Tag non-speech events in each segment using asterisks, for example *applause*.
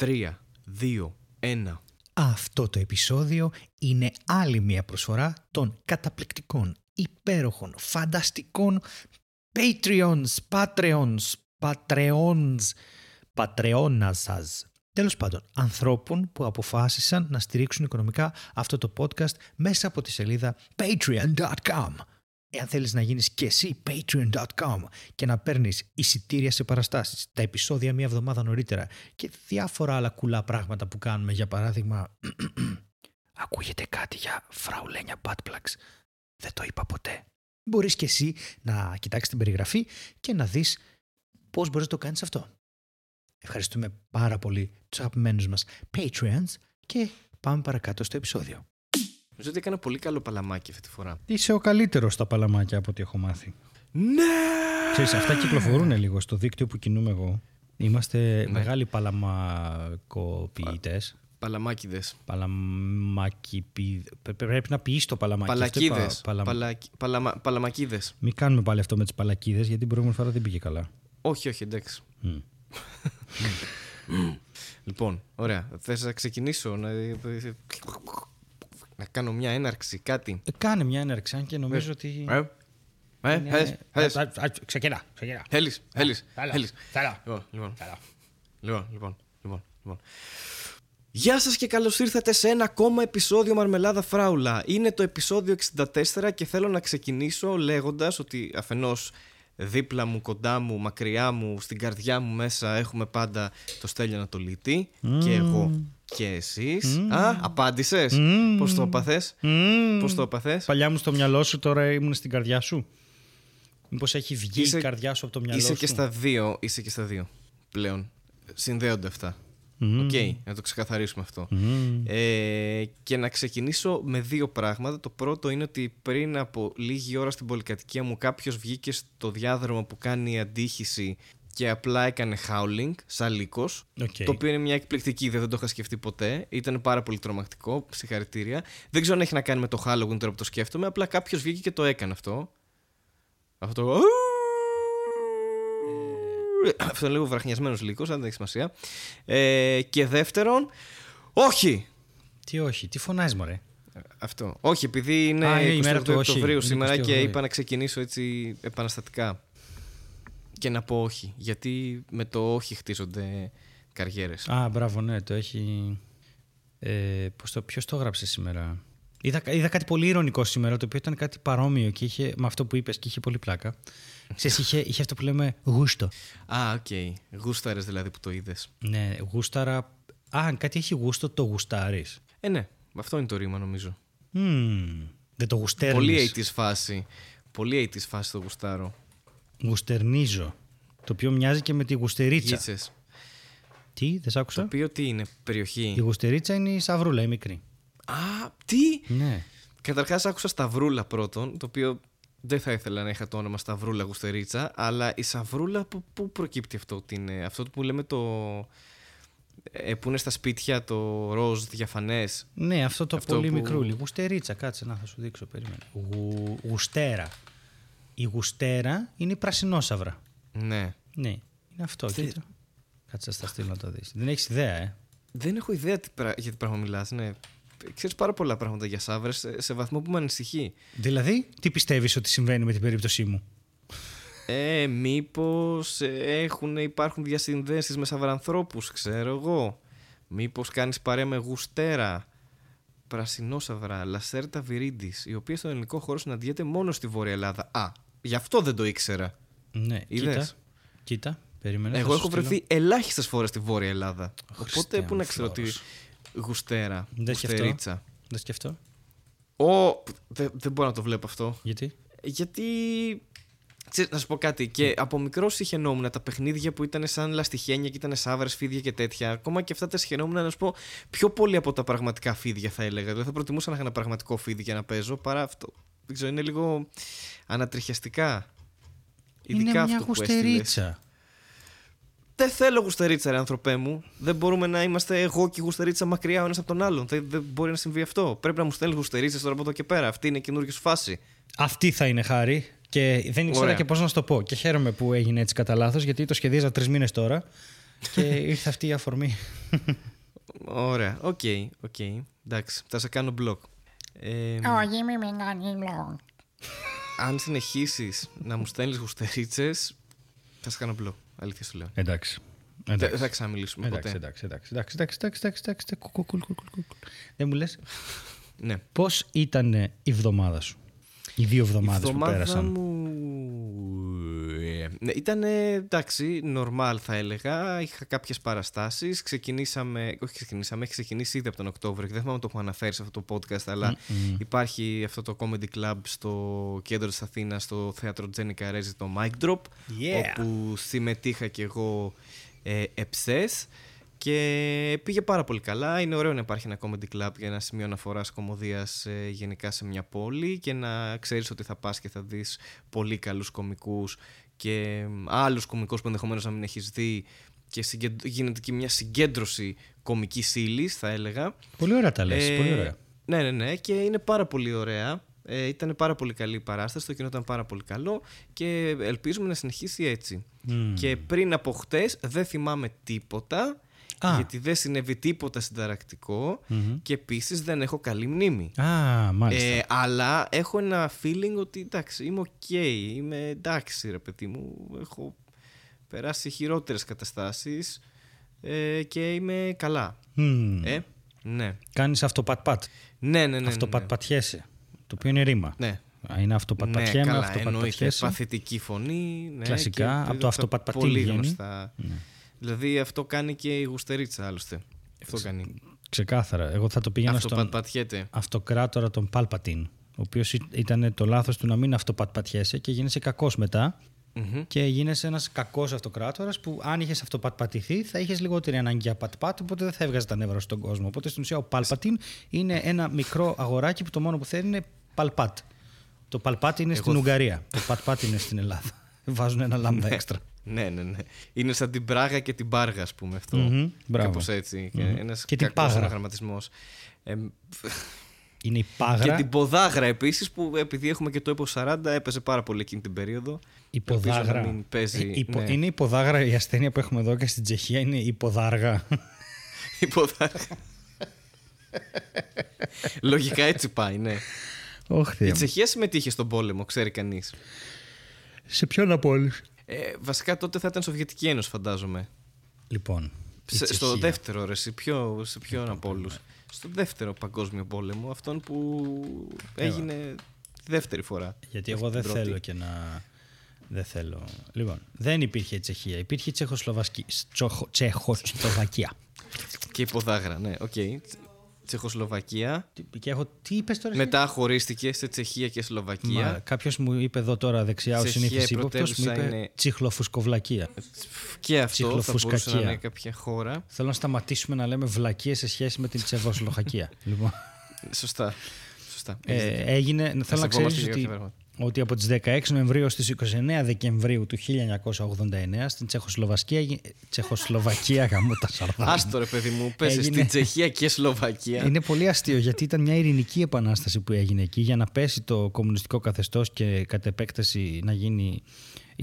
3, 2, 1. Αυτό το επεισόδιο είναι άλλη μια προσφορά των καταπληκτικών, υπέροχων, φανταστικών Patreons, Patreons, Patreons, Πατρεώνα σας. Τέλος πάντων, ανθρώπων που αποφάσισαν να στηρίξουν οικονομικά αυτό το podcast μέσα από τη σελίδα patreon.com. Εάν θέλεις να γίνεις και εσύ patreon.com και να παίρνεις εισιτήρια σε παραστάσεις, τα επεισόδια μία εβδομάδα νωρίτερα και διάφορα άλλα κουλά πράγματα που κάνουμε, για παράδειγμα... *clears throat* Ακούγεται κάτι για φραουλένια buttplugs. Δεν το είπα ποτέ. Μπορείς και εσύ να κοιτάξεις την περιγραφή και να δεις πώς μπορείς να το κάνεις αυτό. Ευχαριστούμε πάρα πολύ τους αγαπημένους μας Patreons και πάμε παρακάτω στο επεισόδιο. Νομίζω ότι έκανα πολύ καλό παλαμάκι αυτή τη φορά. Είσαι ο καλύτερος στα παλαμάκια από ό,τι έχω μάθει. Ναι! Ξέρεις, αυτά κυκλοφορούν λίγο στο δίκτυο που κινούμε εγώ. Είμαστε μεγάλοι παλαμακοποιητές. Παλαμάκιδες. Παλαμακιπι... Πρέ- Πρέπει να ποιείς το παλαμάκι. Αυτό είπα, Παλακίδες. παλα- Παλακ- παλαμα- Παλαμακίδες. Μην κάνουμε πάλι αυτό με τις παλακίδες γιατί την προηγούμενη φορά δεν πήγε καλά. Όχι, όχι, εντάξει. Μμ. *laughs* Λοιπόν, ωραία. Θες να ξεκινήσω, να... να κάνω μια έναρξη, κάτι. Ε, Κάνε μια έναρξη, αν και νομίζω ότι... Ε, ε, είναι- χες, χες. Α, α, α, Ξεκινά, ξεκινά. Θέλεις, θέλεις, Καλά, θέλεις. καλά, Λοιπόν, λοιπόν, καλά. λοιπόν, λοιπόν, λοιπόν, λοιπόν. Γεια σας και καλώς ήρθατε σε ένα ακόμα επεισόδιο Μαρμελάδα Φράουλα. Είναι το επεισόδιο 64 και θέλω να ξεκινήσω λέγοντας ότι αφενός δίπλα μου, κοντά μου, μακριά μου, στην καρδιά μου μέσα έχουμε πάντα το Στέλιο Ανατολίτη και εγώ και εσείς; Α, απάντησες. Μμμ. Πώς το έπαθες. Μμμ. Πώς το έπαθες. Παλιά ήμουν στο μυαλό σου, τώρα ήμουν στην καρδιά σου. Μήπως έχει βγει Είσαι- η καρδιά σου από το μυαλό Είσαι σου; και στα δύο, είσαι και στα δύο πλέον. Συνδέονται αυτά. Μμμ. Οκ, να το ξεκαθαρίσουμε αυτό. Μμμ. Ε, και να ξεκινήσω με δύο πράγματα. Το πρώτο είναι ότι πριν από λίγη ώρα στην πολυκατοικία μου κάποιος βγήκε στο διάδρομο που κάνει αντίχηση και απλά έκανε howling, σαν λύκος, Οκ. Το οποίο είναι μια εκπληκτική ιδέα, δεν το είχα σκεφτεί ποτέ. Ήταν πάρα πολύ τρομακτικό, συγχαρητήρια. Δεν ξέρω αν έχει να κάνει με το Halloween τώρα που το σκέφτομαι, απλά κάποιος βγήκε και το έκανε αυτό. Αυτό το. Αυτό είναι λίγο βραχνιασμένο λύκο, αν δεν έχει σημασία. Ε, και δεύτερον, όχι! Τι όχι, τι φωνάζει μωρέ. Αυτό. Όχι, επειδή είναι Α, είναι η μέρα 28 του όχι. Οκτωβρίου Είναι σήμερα 28. και είπα να ξεκινήσω έτσι επαναστατικά. Και να πω όχι. Γιατί με το όχι χτίζονται καριέρες. Α, μπράβο, ναι, το έχει... Ε, πώς το, ποιος το έγραψε σήμερα; Είδα, είδα κάτι πολύ ειρωνικό σήμερα, το οποίο ήταν κάτι παρόμοιο και είχε, με αυτό που είπες και είχε πολύ πλάκα. Ξέρεις, είχε, είχε αυτό που λέμε γούστο. Α, οκ. Γούσταρες δηλαδή που το είδες. Ναι, γούσταρα... Α, αν κάτι έχει γούστο, το γουστάρεις. Ε, ναι. Αυτό είναι το ρήμα νομίζω. Μμμ, δεν το γουστέρνεις. Πολύ 80s φάση. Πολύ 80s φάση το γουστάρω. Γουστερνίζω. Το οποίο μοιάζει και με τη γουστερίτσα. Γίτσες. Τι, δεν σ' Το άκουσα. οποίο τι είναι, περιοχή; Η γουστερίτσα είναι η σαβρούλα, η μικρή. Α, τι! Ναι. Καταρχάς άκουσα Σταυρούλα πρώτον, το οποίο δεν θα ήθελα να είχα το όνομα Σταυρούλα Γουστερίτσα, αλλά η Σαβρούλα, πού, πού προκύπτει αυτό, ότι είναι αυτό που λέμε το. Ε, που είναι στα σπίτια το ροζ διαφανές; Ναι, αυτό το Αυτό πολύ που- μικρούλι. Γουστερίτσα, κάτσε να θα σου δείξω, περίμενε. Γου, γουστέρα. Η γουστέρα είναι η πρασινόσαυρα. Ναι. Ναι, είναι αυτό. Κοίτα. Κάτσε να στα στείλω να το δεις. Δεν έχεις ιδέα, ε. Δεν έχω ιδέα τι, πρα- για τι πράγμα μιλάς. Ναι. Ξέρεις πάρα πολλά πράγματα για σαύρες σε, σε βαθμό που με ανησυχεί. Δηλαδή, τι πιστεύεις ότι συμβαίνει με την περίπτωσή μου; Ε, μήπως ε, έχουν, υπάρχουν διασυνδέσεις με σαβρανθρώπους, ξέρω εγώ. Μήπως κάνεις παρέα με γουστέρα, πρασινόσαυρα, λασέρτα βιρίντης, η οποία στον ελληνικό χώρο συναντιέται μόνο στη Βόρεια Ελλάδα. Α, γι' αυτό δεν το ήξερα. Ναι, Είδες; κοίτα. Κοίτα, περίμενε. θα Εγώ σου έχω στείλω. βρεθεί ελάχιστες φορές στη Βόρεια Ελλάδα. Χριστέ Οπότε πού μου, να ξέρω τι Φλόρος. γουστέρα, Δεν σκεφτώ. γουστερίτσα. Δεν σκεφτώ. Ω, δεν, δεν μπορώ να το βλέπω αυτό. Γιατί; Γιατί. Ξέρεις, να σου πω κάτι. Και από μικρός συχαινόμουν τα παιχνίδια που ήταν σαν λαστιχένια και ήταν σάβρες, φίδια και τέτοια. Ακόμα και αυτά τα συχαινόμουν να σου πω πιο πολύ από τα πραγματικά φίδια θα έλεγα. Δηλαδή θα προτιμούσα να είχα ένα πραγματικό φίδι για να παίζω παρά αυτό. Δεν ξέρω, είναι λίγο ανατριχιαστικά. Ειδικά είναι αυτό μια που έστειλες. γουστερίτσα. Δεν θέλω γουστερίτσα, ρε άνθρωπέ μου. Δεν μπορούμε να είμαστε εγώ και η γουστερίτσα μακριά ο ένας από τον άλλον. Δεν, δεν μπορεί να συμβεί αυτό. Πρέπει να μου στέλνεις γουστερίτσες τώρα από εδώ και πέρα. Αυτή είναι η καινούργια σου φάση. Αυτή θα είναι χάρη. Και δεν ήξερα Ωραία. και πώς να σου το πω. Και χαίρομαι που έγινε έτσι κατά λάθος, γιατί το σχεδίαζα τρεις μήνες τώρα. και *laughs* ήρθε αυτή η αφορμή. Ωραία. Οκ. οκ. Εντάξει. Θα σε κάνω block. Ε, Όχι, μη με κάνεις block. αν συνεχίσεις να μου στέλνεις γουστερίτσες, θα σε κάνω block. Αλήθεια σου λέω. Εντάξει. Δεν Εντάξει. θα ξαναμιλήσουμε Εντάξει, ποτέ. εντάξει, εντάξει, εντάξει, εντάξει, εντάξει, εντάξει, εντάξει, κου, κου, κου, κου, κου, κου. Δεν μου λες; Ναι. πώς ήταν η εβδομάδα σου; Οι δύο Η εβδομάδες που εβδομάδα πέρασαν. μου. Ε, Ναι, ήταν εντάξει, normal θα έλεγα. Είχα κάποιες παραστάσεις. Ξεκινήσαμε. Όχι, ξεκινήσαμε. Έχει ξεκινήσει ήδη από τον Οκτώβριο και δεν θυμάμαι αν το έχω αναφέρει σε αυτό το podcast. Αλλά υπάρχει αυτό το comedy club στο κέντρο της Αθήνας, στο θέατρο Τζένι Καρέζη, το Mic Drop. Yeah. Όπου συμμετείχα και εγώ ε, εψές και πήγε πάρα πολύ καλά. Είναι ωραίο να υπάρχει ένα comedy club για ένα σημείο αναφοράς κομμωδίας ε, γενικά σε μια πόλη και να ξέρεις ότι θα πας και θα δεις πολύ καλούς κομικούς και άλλου κομικού που ενδεχομένως να μην έχει δει και συγκεντ- γίνεται και μια συγκέντρωση κομική ύλης, θα έλεγα. Πολύ ωραία τα λες, Ε, πολύ ωραία. Ναι, ναι, ναι. Και είναι πάρα πολύ ωραία. Ε, ήταν πάρα πολύ καλή η παράσταση. Το κοινό ήταν πάρα πολύ καλό και ελπίζουμε να συνεχίσει έτσι. Μμμ. Και πριν από χτες δεν θυμάμαι τίποτα. Α. Γιατί δεν συνέβη τίποτα συνταρακτικό Μμμ. και επίσης δεν έχω καλή μνήμη. Α, μάλιστα. Ε, αλλά έχω ένα feeling ότι εντάξει, είμαι οκ, είμαι εντάξει ρε παιδί μου, έχω περάσει χειρότερες καταστάσεις ε, και είμαι καλά. Μμμ. Ε, ναι. Κάνεις αυτο pat-pat. Ναι, ναι, ναι. ναι, ναι. Αυτοπατ-πατιέσαι. Το οποίο είναι ρήμα. Ναι. Α, Είναι αυτοπατ-πατιέμαι, ναι, καλά, εννοείται. αυτοπατ-πατιέσαι. Παθητική φωνή. Ναι, Κλασικά, και από το τα αυτοπατ-πατή Πολύ βγαίνει. Ναι. Γνωστά. Δηλαδή αυτό κάνει και η γουστερίτσα άλλωστε. Αυτό κάνει. Ξεκάθαρα. Εγώ θα το πήγαινα Αυτό στον πατπατιέται. αυτοκράτορα τον Πάλπατιν. Ο οποίος ήταν το λάθος του να μην αυτοπατπατιέσαι και γίνεσαι κακός μετά. Μμμ. Και γίνεσαι ένας κακός αυτοκράτορας που αν είχες αυτοπατπατηθεί θα είχες λιγότερη ανάγκη για πατπάτ, οπότε δεν θα έβγαζε τα νεύρα στον κόσμο. Οπότε στην ουσία ο Πάλπατιν είναι ένα μικρό αγοράκι που το μόνο που θέλει είναι παλπάτ. Το παλπάτ είναι στην Ουγγαρία. Το πατπάτ είναι στην Ελλάδα. *laughs* Βάζουν ένα λάμδα έξτρα. Ναι, ναι, ναι. Είναι σαν την Πράγα και την Πάργα, ας πούμε αυτό. Μμμ, μπράβο. Κάπως έτσι. Και ένας Και την κακός Πάγρα. αναγραμματισμός. Ε, *laughs* Είναι η και πάγρα. την Ποδάγρα επίσης, που επειδή έχουμε και το ΕΠΟ 40, έπαιζε πάρα πολύ εκείνη την περίοδο. Η Ελπίζω να ποδάγρα. μην παίζει, Ε, η πο- ναι. Είναι η ποδάγρα η ασθένεια που έχουμε εδώ και στην Τσεχία. Είναι η ποδάργα. *laughs* Η Ποδάγρα. Λογικά έτσι πάει, ναι. Όχι, Η Τσεχία συμμετείχε στον πόλεμο, ξέρει κανείς. Σε ποιον από όλους; Ε, βασικά τότε θα ήταν Σοβιετική Ένωση, φαντάζομαι. Λοιπόν, η Σε- στο Τσεχία. Λοιπόν, δεύτερο, ρε, σε, ποιο, σε ποιον από όλους; Στο δεύτερο παγκόσμιο πόλεμο, αυτόν που έγινε τη δεύτερη φορά. Γιατί Όχι εγώ δεν την πρώτη. θέλω και να... Δεν θέλω. Λοιπόν, δεν υπήρχε η Τσεχία. Υπήρχε η Τσεχοσλοβασκή... Τσοχο... Τσεχοσλοβακία. Και η Ποδάγρα, ναι, οκ. Τσεχοσλοβακία. Τι- και έχω... Τι είπες τώρα εσύ; Μετά χωρίστηκε σε Τσεχία και Σλοβακία. Μα, κάποιος μου είπε εδώ τώρα δεξιά ο Τσεχία, συνήθις η ύποπτος μου πρωτεύουσα είπε είναι- τσιχλοφουσκοβλακία. Και αυτό θα μπορούσε Τσιχλοφουσκακία. να είναι κάποια χώρα. Θέλω να σταματήσουμε να λέμε βλακίες σε σχέση με την Τσεχοσλοβακία. *laughs* λοιπόν, Σωστά. Σωστά. ε, έγινε, θέλω να σεβόμαστε ξέρεις για ότι, κάποια πράγματα. Ότι από τις 16 Νοεμβρίου στις 29 Δεκεμβρίου του 1989 στην Τσεχοσλοβακία, *laughs* έγινε- Τσεχοσλοβακία γαμώ τα σαρδάμ. Άστο ρε παιδί μου, πέσε Έγινε- στην Τσεχία και Σλοβακία. *laughs* Είναι πολύ αστείο γιατί ήταν μια ειρηνική επανάσταση που έγινε εκεί για να πέσει το κομμουνιστικό καθεστώς και κατ' επέκταση να γίνει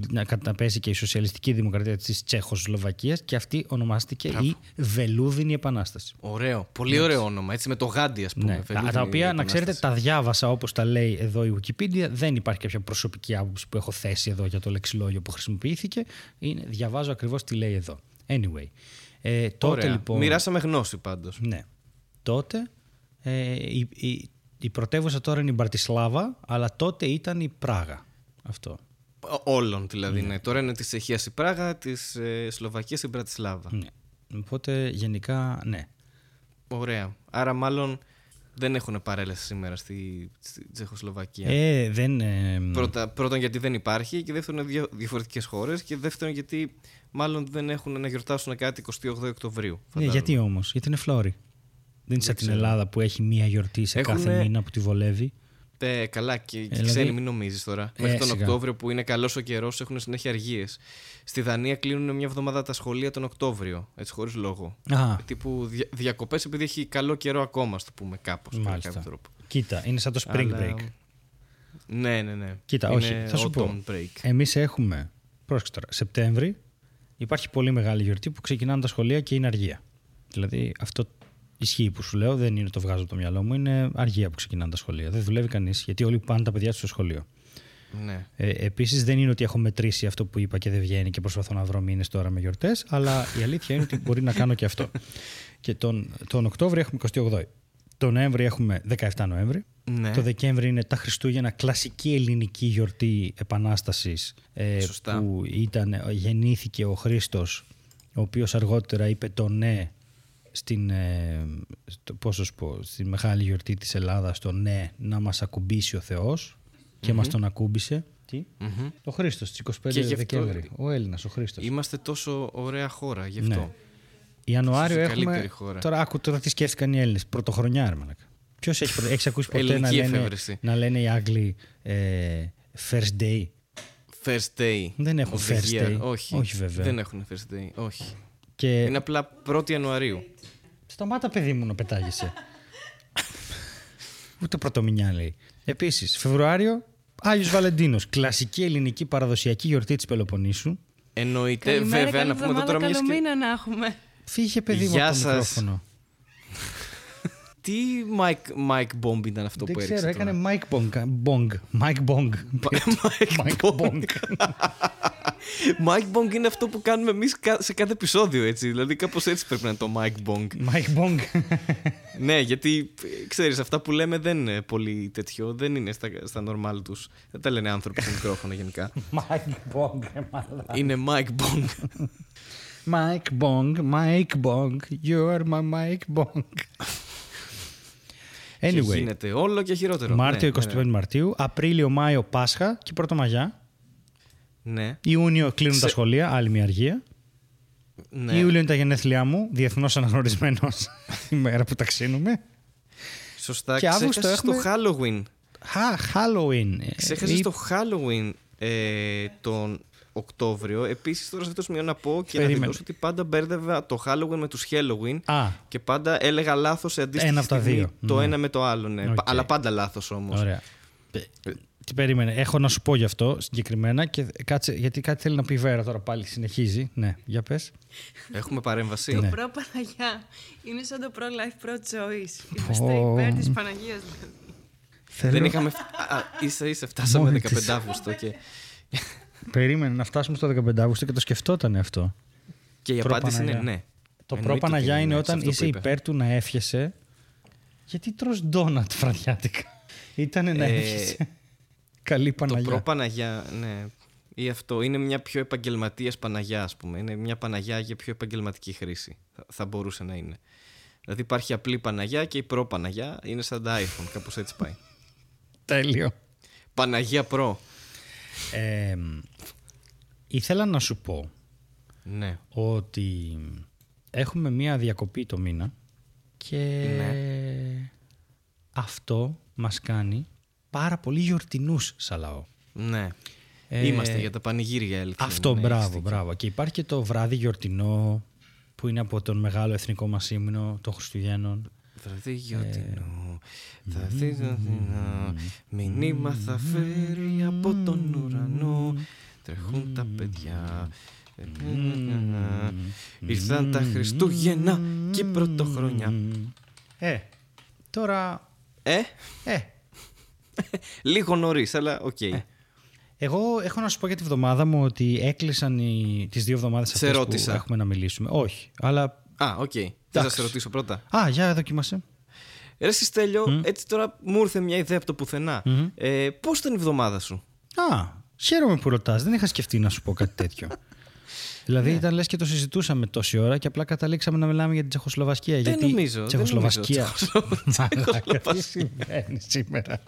να καταπέσει και η σοσιαλιστική δημοκρατία της Τσεχοσλοβακίας και αυτή ονομάστηκε η Βελούδινη Επανάσταση. Ωραίο. Πολύ ωραίο όνομα. Έτσι με το γάντι, ας πούμε. Ναι, τα, Βελούδινη τα οποία, να Επανάσταση. ξέρετε, τα διάβασα όπως τα λέει εδώ η Wikipedia. Δεν υπάρχει κάποια προσωπική άποψη που έχω θέσει εδώ για το λεξιλόγιο που χρησιμοποιήθηκε. Είναι, διαβάζω ακριβώς τι λέει εδώ. Anyway. Ε, τότε Ωραία. λοιπόν... Μοιράσαμε γνώση πάντως. Ναι. Τότε ε, η, η, η πρωτεύουσα τώρα είναι η Μπρατισλάβα, αλλά τότε ήταν η Πράγα. Αυτό. Όλων δηλαδή. Ναι. Τώρα είναι της Τσεχία η Πράγα, της ε, Σλοβακίας η Μπρατισλάβα. Ναι. Οπότε γενικά ναι. Ωραία. Άρα μάλλον δεν έχουν παρέλαση σήμερα στη, στη Τσεχοσλοβακία. Ε, δεν... ε, Πρώτα, πρώτον γιατί δεν υπάρχει και δεύτερον είναι δύο διαφορετικές χώρες και δεύτερον γιατί μάλλον δεν έχουν να γιορτάσουν κάτι 28 Οκτωβρίου. ναι, φαντάζομαι. γιατί όμως, γιατί είναι φλόρη. Δεν είναι σαν την ξέρω. Ελλάδα που έχει μία γιορτή σε κάθε Έχουνε- μήνα που τη βολεύει. Ε, καλά και, και δηλαδή- ξένοι μην νομίζεις τώρα. Ε, Μέχρι τον σιγά. Οκτώβριο που είναι καλός ο καιρός έχουν συνέχεια αργίες. Στη Δανία κλείνουν μια εβδομάδα τα σχολεία τον Οκτώβριο, έτσι χωρίς λόγο. Α, Τύπου δια, διακοπές επειδή έχει καλό καιρό ακόμα, ας το πούμε κάπως. κατά Μάλιστα. κάποιο τρόπο. κοίτα, είναι σαν το spring Αλλά- break. Ναι, ναι, ναι. Κοίτα, είναι όχι, θα σου πω. autumn break. Εμείς έχουμε, πρόσεξε τώρα, Σεπτέμβρη, υπάρχει πολύ μεγάλη γιορτή που ξεκινάνε τα σχολεία και είναι αργία. Δηλαδή αυτό ισχύει που σου λέω, δεν είναι το βγάζω από το μυαλό μου, είναι αργία που ξεκινάνε τα σχολεία. Δεν δουλεύει κανείς, γιατί όλοι πάνε τα παιδιά τους στο σχολείο. Ναι. Ε, Επίσης, δεν είναι ότι έχω μετρήσει αυτό που είπα και δεν βγαίνει και προσπαθώ να βρω μήνες τώρα με γιορτές, αλλά η αλήθεια είναι ότι μπορεί να κάνω και αυτό. *laughs* Και τον, τον Οκτώβριο έχουμε 28. Τον Νοέμβρη έχουμε 17 Νοέμβρη. Ναι. Το Δεκέμβρη είναι τα Χριστούγεννα, κλασική ελληνική γιορτή επανάστασης ε, Σωστά. που ήταν, γεννήθηκε ο Χρήστος, ο οποίος αργότερα είπε το ναι στην, ε, στο, πώς θα σου πω, στη μεγάλη γιορτή της Ελλάδας, το ναι να μας ακουμπήσει ο Θεός και μας τον ακούμπησε. Τι; Μμμ. Ο Χρήστος στις 25 Και γι' αυτό- Δεκέμβρη. Ο Έλληνας, ο Χρήστος. Είμαστε τόσο ωραία χώρα γι' αυτό. Ναι. Ιανουάριο η έχουμε. καλύτερη χώρα. Τώρα άκου τώρα τι σκέφτηκαν οι Έλληνες. Πρωτοχρονιά, ρε μαλάκα. Ποιος έχει, πρωτο- έχεις ακούσει ποτέ να Ελληνική λένε, εφεύρεση. να λένε οι Άγγλοι ε, first day; First day. Δεν έχουν of the first year. day. Όχι. Όχι, βέβαια. Δεν έχουν first day. Όχι. Και Είναι απλά 1η Ιανουαρίου. σταμάτα, παιδί μου, να πετάγεσαι. Ούτε πρωτομηνιά λέει. Επίσης, Φεβρουάριο, Άγιος Βαλεντίνος. Κλασική ελληνική παραδοσιακή γιορτή της Πελοποννήσου. Εννοείται, Καλημέρα, βέβαια, καλή να πούμε εδώ εβδομάδα, τώρα μια καλό σκη... μήνα να έχουμε. Φύγε, παιδί μου, Γεια από το σας. μικρόφωνο. Τι mic, mic bomb ήταν αυτό Δεν που ξέρω, έριξε έκανε τώρα; Mike Bong. Bong. Mike Bong. Mike Mike Bong. *laughs* Mic bong είναι αυτό που κάνουμε εμείς σε κάθε επεισόδιο, έτσι. Δηλαδή, κάπως έτσι πρέπει να είναι το mic bong. Mike Bong. ναι, γιατί ξέρεις, αυτά που λέμε δεν είναι πολύ τέτοιο. Δεν είναι στα, στα normal τους. Δεν τα λένε άνθρωποι στο μικρόφωνο γενικά. *laughs* Mike Bong, ρε μαλάκα. είναι mic bong. Mike Bong, Mike Bong, you're my Mike Bong. Και Anyway, γίνεται όλο και χειρότερο. Μάρτιο, ναι, 25 ναι, Μαρτίου, Απρίλιο, Μάιο, Πάσχα και Πρωτομαγιά. ναι. Ιούνιο κλείνουν Σε- τα σχολεία, άλλη μια αργία. ναι. Ιούλιο είναι τα γενέθλιά μου, διεθνώς αναγνωρισμένος *laughs* η μέρα που ταξίνουμε. Σωστά. Και Αύγουστο Ξέχασες έχουμε- το Halloween. Χα, Halloween. Ε, Ξέχασες ή- το Halloween ε, τον Οκτώβριο. Επίσης τώρα σε αυτό το σημείο να πω και να Περίμενε. δηλώσω ότι πάντα μπέρδευα το Halloween με τους Helloween Α, και πάντα έλεγα λάθος σε αντίστοιχη Ένα από τα στιγμή δύο. το Ναι. ένα με το άλλο. Ναι. Οκ. Αλλά πάντα λάθος όμως. ωραία. Ε, Τι περίμενε, έχω να σου πω γι' αυτό συγκεκριμένα και κάτσε, γιατί κάτι θέλει να πει η Βέρα τώρα πάλι, συνεχίζει. Ναι, για πες. Έχουμε παρέμβαση. Ναι. Pro Παναγιά. Είναι σαν το Pro Life Pro Choice. Είμαστε Ω. υπέρ της Παναγίας. δηλαδή. Θέλω... Δεν είχαμε. φ- Α, ίσα ίσα φτάσαμε Μόνη 15 της. Αύγουστο και, Περίμενε να φτάσουμε στο 15 Αύγουστο και το σκεφτόταν αυτό. και η Προ απάντηση είναι Παναγιά. ναι. Το Εννοείται προ ότι Παναγιά ναι, είναι σε όταν αυτό που είσαι είπε. υπέρ του να εύχεσαι. Γιατί τρως ντόνατ βραδιάτικα. *laughs* Ήτανε να Ε, εύχεσαι. Καλή Το Παναγιά. προ Παναγιά, ναι. Ή αυτό είναι μια πιο επαγγελματίας Παναγιά, ας πούμε. Είναι μια Παναγιά για πιο επαγγελματική χρήση. Θα, θα μπορούσε να είναι. Δηλαδή υπάρχει απλή Παναγιά και η προ Παναγιά είναι σαν τα iPhone. Κάπως έτσι πάει. *laughs* Τέλειο. Παναγία προ. Ε, ήθελα να σου πω Ναι. ότι έχουμε μία διακοπή το μήνα και Ναι. αυτό μας κάνει πάρα πολύ γιορτινούς σαν λαό. Ναι. Ε, Είμαστε για τα πανηγύρια, αλήθεια. Αυτό, είναι, ναι, μπράβο, έχεις δίκιο. μπράβο. Και υπάρχει και το βράδυ γιορτινό που είναι από τον μεγάλο εθνικό μας ύμνο των Χριστουγέννων. Βραδύ γιορτινό, θα έρθει Αθηνά, μηνύμα θα φέρει από τον ουρανό, τρέχουν τα παιδιά. Ήρθαν τα Χριστούγεννα και η πρωτοχρονιά. Ε, τώρα... Ε, Ε, *laughs* λίγο νωρίς, αλλά οκ. εγώ έχω να σου πω για τη βδομάδα μου ότι έκλεισαν οι, τις δύο εβδομάδες Σε αυτές που ρώτησα. έχουμε να μιλήσουμε. Όχι, αλλά... Α, οκ. Θα Εντάξει. σε ρωτήσω πρώτα. Α, για δοκίμασε. Ρε Στέλιο, έτσι τώρα μου ήρθε μια ιδέα από το πουθενά. Ε, Πώς ήταν η εβδομάδα σου, Α, χαίρομαι που ρωτάς. Δεν είχα σκεφτεί να σου πω κάτι τέτοιο. *laughs* δηλαδή ήταν λες και το συζητούσαμε τόση ώρα και απλά καταλήξαμε να μιλάμε για την Τσεχοσλοβασκία. Δεν γιατί... νομίζω, δεν Τσεχοσλοβασκία. νομίζω. *laughs* Μαλάκα, τι συμβαίνει σήμερα;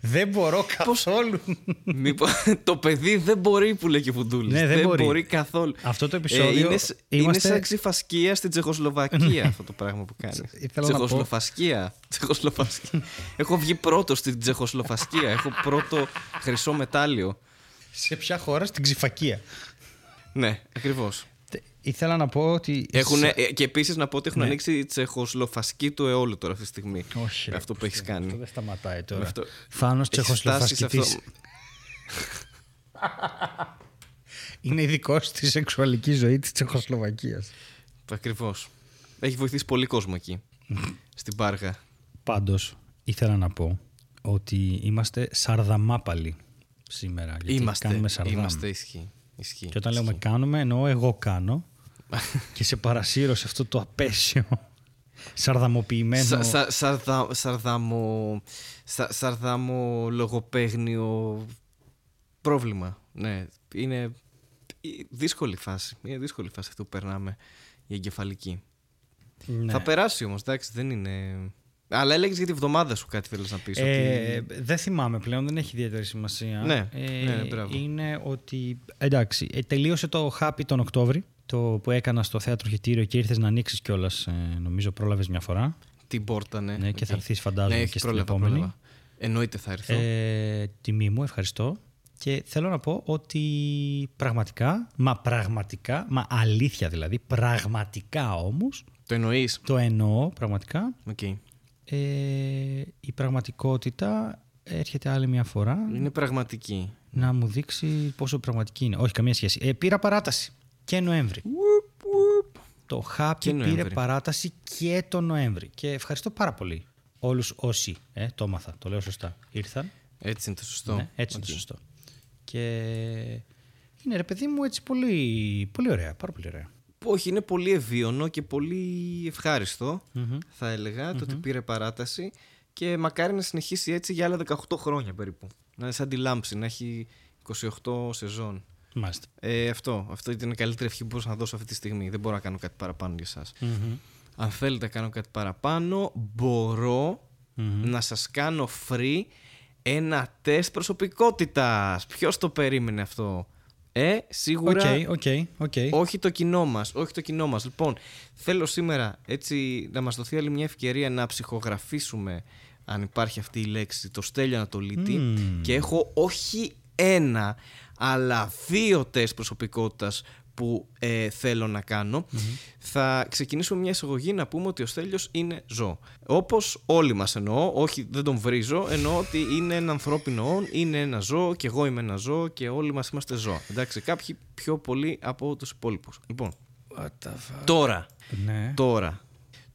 Δεν μπορώ καθόλου. Μήπως το παιδί δεν μπορεί που λέει και ο Φουντούλης. Ναι, δεν μπορεί. καθόλου. Αυτό το επεισόδιο είναι, σ- είμαστε- είναι σαν ξιφασκία στην Τσεχοσλοβακία αυτό το πράγμα που κάνει. Ήθελα να πω- Τσεχοσλοφασκία. Τσεχοσλοφασκία. *laughs* έχω βγει πρώτος στην Τσεχοσλοφασκία. έχω πρώτο χρυσό μετάλλιο. Σε ποια χώρα, στην Ξυφακία. Ναι, ακριβώς. Τε- Ήθελα να πω ότι. και επίσης να πω ότι έχουν Ναι. ανοίξει η Τσεχοσλοφασκή του αιώλου τώρα αυτή τη στιγμή. Όχι. Με ρε, αυτό που έχεις Αυτό κάνει. δεν σταματάει τώρα. Με αυτό- Θάνος Έχεις φτάσει σε Τσεχοσλοφασκητής. *laughs* αυτό. Είναι ειδικό στη σεξουαλική ζωή της Τσεχοσλοβακίας. Ακριβώς. Έχει βοηθήσει πολύ κόσμο εκεί. *laughs* στην Πάργα. Πάντως, ήθελα να πω ότι είμαστε σαρδαμάπαλοι σήμερα. Γιατί Είμαστε. κάνουμε σαρδάμ. Είμαστε ισχύει. ισχύει. Και όταν λέμε ισχύει. κάνουμε, εννοώ εγώ κάνω. *laughs* και σε παρασύρω σε αυτό το απέσιο σαρδαμοποιημένο. Σα- σα- σαρδα- Σαρδάμο. σα- Σαρδάμο λογοπαίγνιο πρόβλημα. Ναι, είναι δύσκολη φάση. Είναι δύσκολη φάση αυτό που περνάμε η εγκεφαλική. Ναι. Θα περάσει όμως, εντάξει, δεν είναι. Αλλά έλεγες για τη βδομάδα σου κάτι θέλεις να πεις. Ε, ότι... Δεν θυμάμαι πλέον, δεν έχει ιδιαίτερη σημασία. Ναι, Ε, ναι, μπράβο. είναι ότι. Εντάξει, ε, τελείωσε το Happy τον Οκτώβρη, το που έκανα στο θέατρο Χυτήριο και ήρθες να ανοίξεις κιόλας. Ε, νομίζω πρόλαβες μια φορά. Την πόρτα, ναι. Ναι, και θα Οκ. έρθεις, φαντάζομαι, ναι, και έχει στην πρόλαβα, επόμενη. πρόλαβα. Εννοείται θα έρθω. Ε, τιμή μου, ευχαριστώ. Και θέλω να πω ότι πραγματικά, μα πραγματικά, μα αλήθεια δηλαδή, πραγματικά όμως, Το εννοείς. το εννοώ πραγματικά, Okay. Ε, η πραγματικότητα έρχεται άλλη μια φορά Είναι πραγματική. να μου δείξει πόσο πραγματική είναι. Όχι, καμία σχέση. Ε, πήρα παράταση και Νοέμβρη. Το Happy Και πήρε Νοέμβρη. παράταση και το Νοέμβρη. Και ευχαριστώ πάρα πολύ όλους όσοι, ε, το έμαθα, το λέω σωστά, ήρθαν. Έτσι είναι το σωστό. Ναι, έτσι είναι Οκ. το σωστό. Και είναι ρε παιδί μου έτσι πολύ, πολύ ωραία, πάρα πολύ ωραία. Όχι, είναι πολύ ευοίωνο και πολύ ευχάριστο, θα έλεγα, το ότι πήρε παράταση και μακάρι να συνεχίσει έτσι για άλλα 18 χρόνια περίπου. Να είναι σαν τη Λάμψη, να έχει 28 σεζόν. Μάλιστα. Ε, αυτό, αυτό ήταν η καλύτερη ευχή που μπορούσα να δώσω αυτή τη στιγμή. Δεν μπορώ να κάνω κάτι παραπάνω για εσάς. Αν θέλετε να κάνω κάτι παραπάνω, μπορώ να σας κάνω free ένα τεστ προσωπικότητας. Ποιος το περίμενε αυτό; Ε, σίγουρα OK, OK, OK. όχι το κοινό μας, όχι το κοινό μας. Λοιπόν, θέλω σήμερα έτσι να μας δοθεί άλλη μια ευκαιρία να ψυχογραφήσουμε, αν υπάρχει αυτή η λέξη, το Στέλιο Ανατολίτη και έχω όχι ένα, αλλά δύο τεστ προσωπικότητας που ε, θέλω να κάνω Θα ξεκινήσουμε μια εισαγωγή να πούμε ότι ο Στέλιος είναι ζώο. Όπως όλοι μας εννοώ, όχι δεν τον βρίζω, εννοώ ότι είναι ένα ανθρώπινο ον, είναι ένα ζώο και εγώ είμαι ένα ζώο και όλοι μας είμαστε ζώα. Εντάξει, κάποιοι πιο πολύ από τους υπόλοιπους. Λοιπόν, τώρα, Ναι. τώρα,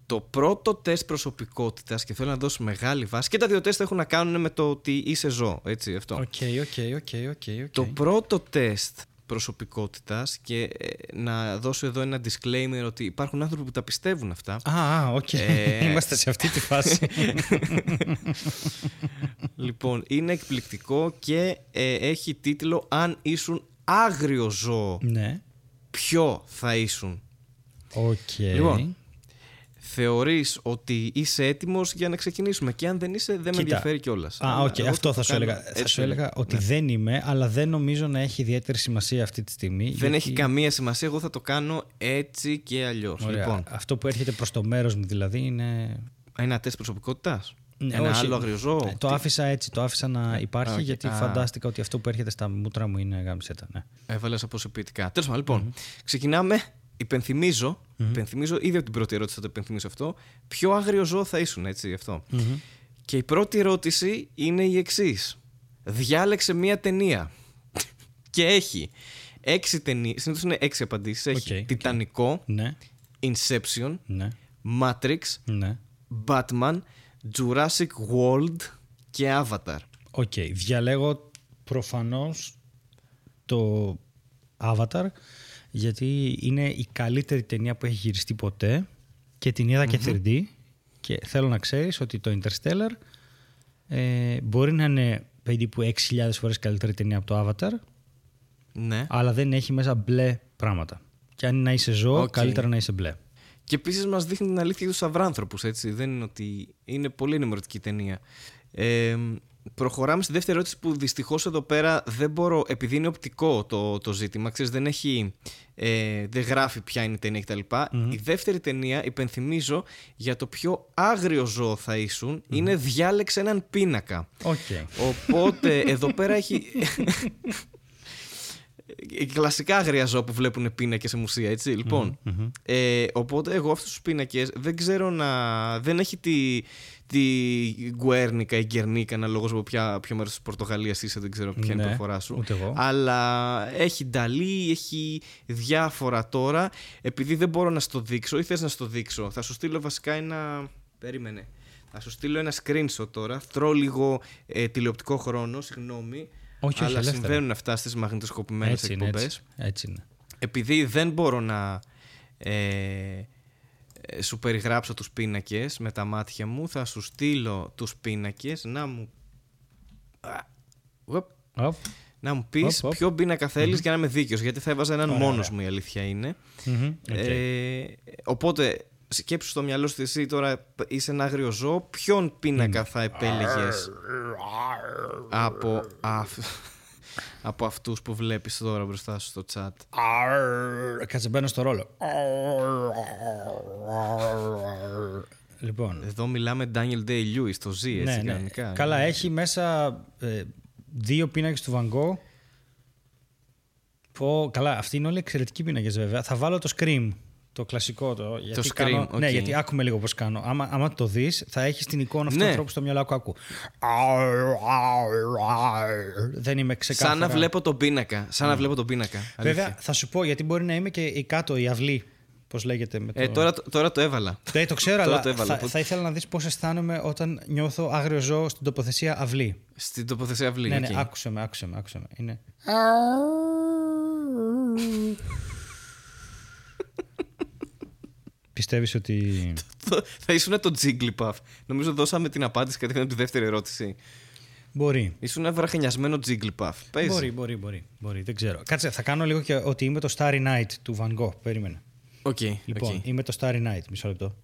το πρώτο τεστ προσωπικότητας και θέλω να δώσω μεγάλη βάση και τα δύο τεστ έχουν να κάνουν με το ότι είσαι ζώο, έτσι αυτό. Οκ, οκ, οκ, οκ, οκ. Το πρώτο τεστ προσωπικότητας και ε, να δώσω εδώ ένα disclaimer ότι υπάρχουν άνθρωποι που τα πιστεύουν αυτά. Α, α, οκ. Ε, *laughs* Είμαστε σε αυτή τη φάση. *laughs* λοιπόν, είναι εκπληκτικό και ε, έχει τίτλο «Αν ήσουν άγριο ζώο, ναι. ποιο θα ήσουν». Οκ. Λοιπόν, θεωρείς ότι είσαι έτοιμος για να ξεκινήσουμε; Και αν δεν είσαι δεν με Κοίτα. ενδιαφέρει κιόλας. Α, οκ, αυτό θα σου έλεγα. Θα σου έλεγα ότι δεν είμαι, αλλά δεν νομίζω να έχει ιδιαίτερη σημασία αυτή τη στιγμή. Δεν γιατί- έχει καμία σημασία, εγώ θα το κάνω έτσι και αλλιώς. Ωραία. Λοιπόν, Αυτό που έρχεται προς το μέρος μου δηλαδή είναι... ένα τεστ προσωπικότητας; Ναι, ένα όχι. άλλο αγριοζώο; Ε, Το άφησα έτσι, το άφησα να υπάρχει Α, οκ. γιατί Α. φαντάστηκα ότι αυτό που έρχεται στα μούτρα μου είναι γάμησέ τα. Ναι. Έβαλες αποσιωπητικά. Τέλος πάντων, λοιπόν, ξεκινάμε. Υπενθυμίζω, υπενθυμίζω, ήδη από την πρώτη ερώτηση θα το υπενθυμίσω αυτό. Ποιο άγριο ζώο θα ήσουν, έτσι, αυτό. Και η πρώτη ερώτηση είναι η εξής. Διάλεξε μία ταινία. και έχει έξι ταινίες. Συνήθως είναι έξι απαντήσεις. Έχει OK, OK. Τιτανικό, Ναι, Inception, ναι, Matrix, ναι. Batman, Jurassic World και Avatar. OK, διαλέγω προφανώς το Avatar γιατί είναι η καλύτερη ταινία που έχει γυριστεί ποτέ και την είδα και 3D και θέλω να ξέρεις ότι το Interstellar ε, μπορεί να είναι περίπου 6.000 φορές καλύτερη ταινία από το Avatar Ναι. αλλά δεν έχει μέσα μπλε πράγματα. Και αν είναι να είσαι ζώο, Οκ. καλύτερα να είσαι μπλε. Και επίσης μας δείχνει την αλήθεια για τους αβράνθρωπους, έτσι. Δεν είναι ότι. Είναι πολύ ενημερωτική ταινία. Ε, προχωράμε στη δεύτερη ερώτηση που δυστυχώς εδώ πέρα δεν μπορώ, επειδή είναι οπτικό το, το ζήτημα, ξέρεις, δεν, έχει, ε, δεν γράφει ποια είναι η ταινία κτλ. Η δεύτερη ταινία, υπενθυμίζω, για το ποιο άγριο ζώο θα ήσουν, είναι διάλεξε έναν πίνακα. Οκ. Οπότε εδώ πέρα έχει. ε, *laughs* κλασικά άγρια ζώα που βλέπουν πίνακες σε μουσεία, έτσι. Λοιπόν, ε, οπότε εγώ αυτούς τους πίνακες δεν ξέρω να. Δεν έχει τη, τη Γκουέρνικα ή Γκερνίκα, αναλόγως από ποια, ποιο μέρος της Πορτογαλίας είσαι, δεν ξέρω ποια είναι η Ναι, προφορά σου. ούτε εγώ. Αλλά έχει Νταλή, έχει διάφορα τώρα. Επειδή δεν μπορώ να στο δείξω, ή θες να στο δείξω, θα σου στείλω βασικά ένα. Περίμενε. Θα σου στείλω ένα screenshot τώρα. Θρώ λίγο ε, τηλεοπτικό χρόνο, συγγνώμη. Όχι, όχι, αλλά ελεύθερα. συμβαίνουν αυτά στις μαγνητοσκοπημένες Έτσι είναι, εκπομπές. έτσι, έτσι είναι. Επειδή δεν μπορώ να ε, ε, σου περιγράψω τους πίνακες με τα μάτια μου, θα σου στείλω τους πίνακες να μου, Α, ουεπ, Οπ. να μου πεις Οπ, οπ. ποιο πίνακα θέλεις για να είμαι δίκαιος, γιατί θα έβαζα έναν Ωραία, μόνος ωραία. μου η αλήθεια είναι. Μμμ, οκ. Ε, οπότε σκέψου στο μυαλό σου εσύ τώρα είσαι ένα άγριο ζώο, ποιον πίνακα θα επέλεγες από, αφ, από αυτούς που βλέπεις τώρα μπροστά σου στο chat. Αρρρρ. Κάτσε μπαίνω στο ρόλο. Λοιπόν, Εδώ μιλάμε Daniel Day-Lewis, το ζει έτσι ναι, ναι. κανονικά. Καλά, έχει μέσα ε, δύο πίνακες του Van Gogh. Πω, καλά, αυτοί είναι όλοι εξαιρετικοί πίνακες βέβαια. Θα βάλω το Scream, το κλασικό. Το, γιατί Scream, κάνω, οκ. Ναι, γιατί άκουμε λίγο πώς κάνω. Άμα, άμα το δεις, θα έχεις την εικόνα αυτού Ναι. του ανθρώπου στο μυαλό σου. Άκου. Δεν είμαι ξεκάθαρα. Σαν να βλέπω τον πίνακα. Σαν να βλέπω τον πίνακα. αλήθεια. Βέβαια, θα σου πω γιατί μπορεί να είμαι και η κάτω, η αυλή. Πώς λέγεται με το. Ε, τώρα, το- τώρα το έβαλα. Ναι, το ξέρω, *laughs* Τώρα αλλά το έβαλα, θα, οπότε- θα ήθελα να δεις πώς αισθάνομαι όταν νιώθω άγριο ζώο στην τοποθεσία αυλή. Στην τοποθεσία αυλή. ναι, ναι, οκ. άκουσε με, άκουσε με, άκουσε με. Είναι. Πιστεύεις ότι. *laughs* Το- θα ήσουν το Jigglypuff. Νομίζω δώσαμε την απάντηση κατευθείαν από τη δεύτερη ερώτηση. Μπορεί. Ήσουν ένα βραχνιασμένο Jigglypuff. Παίζει. Μπορεί, μπορεί, μπορεί, μπορεί. Δεν ξέρω. Κάτσε, θα κάνω λίγο και ότι είμαι το Starry Night του Van Gogh. Περίμενε. Οκ, Λοιπόν, οκ. είμαι το Starry Night. Μισό λεπτό.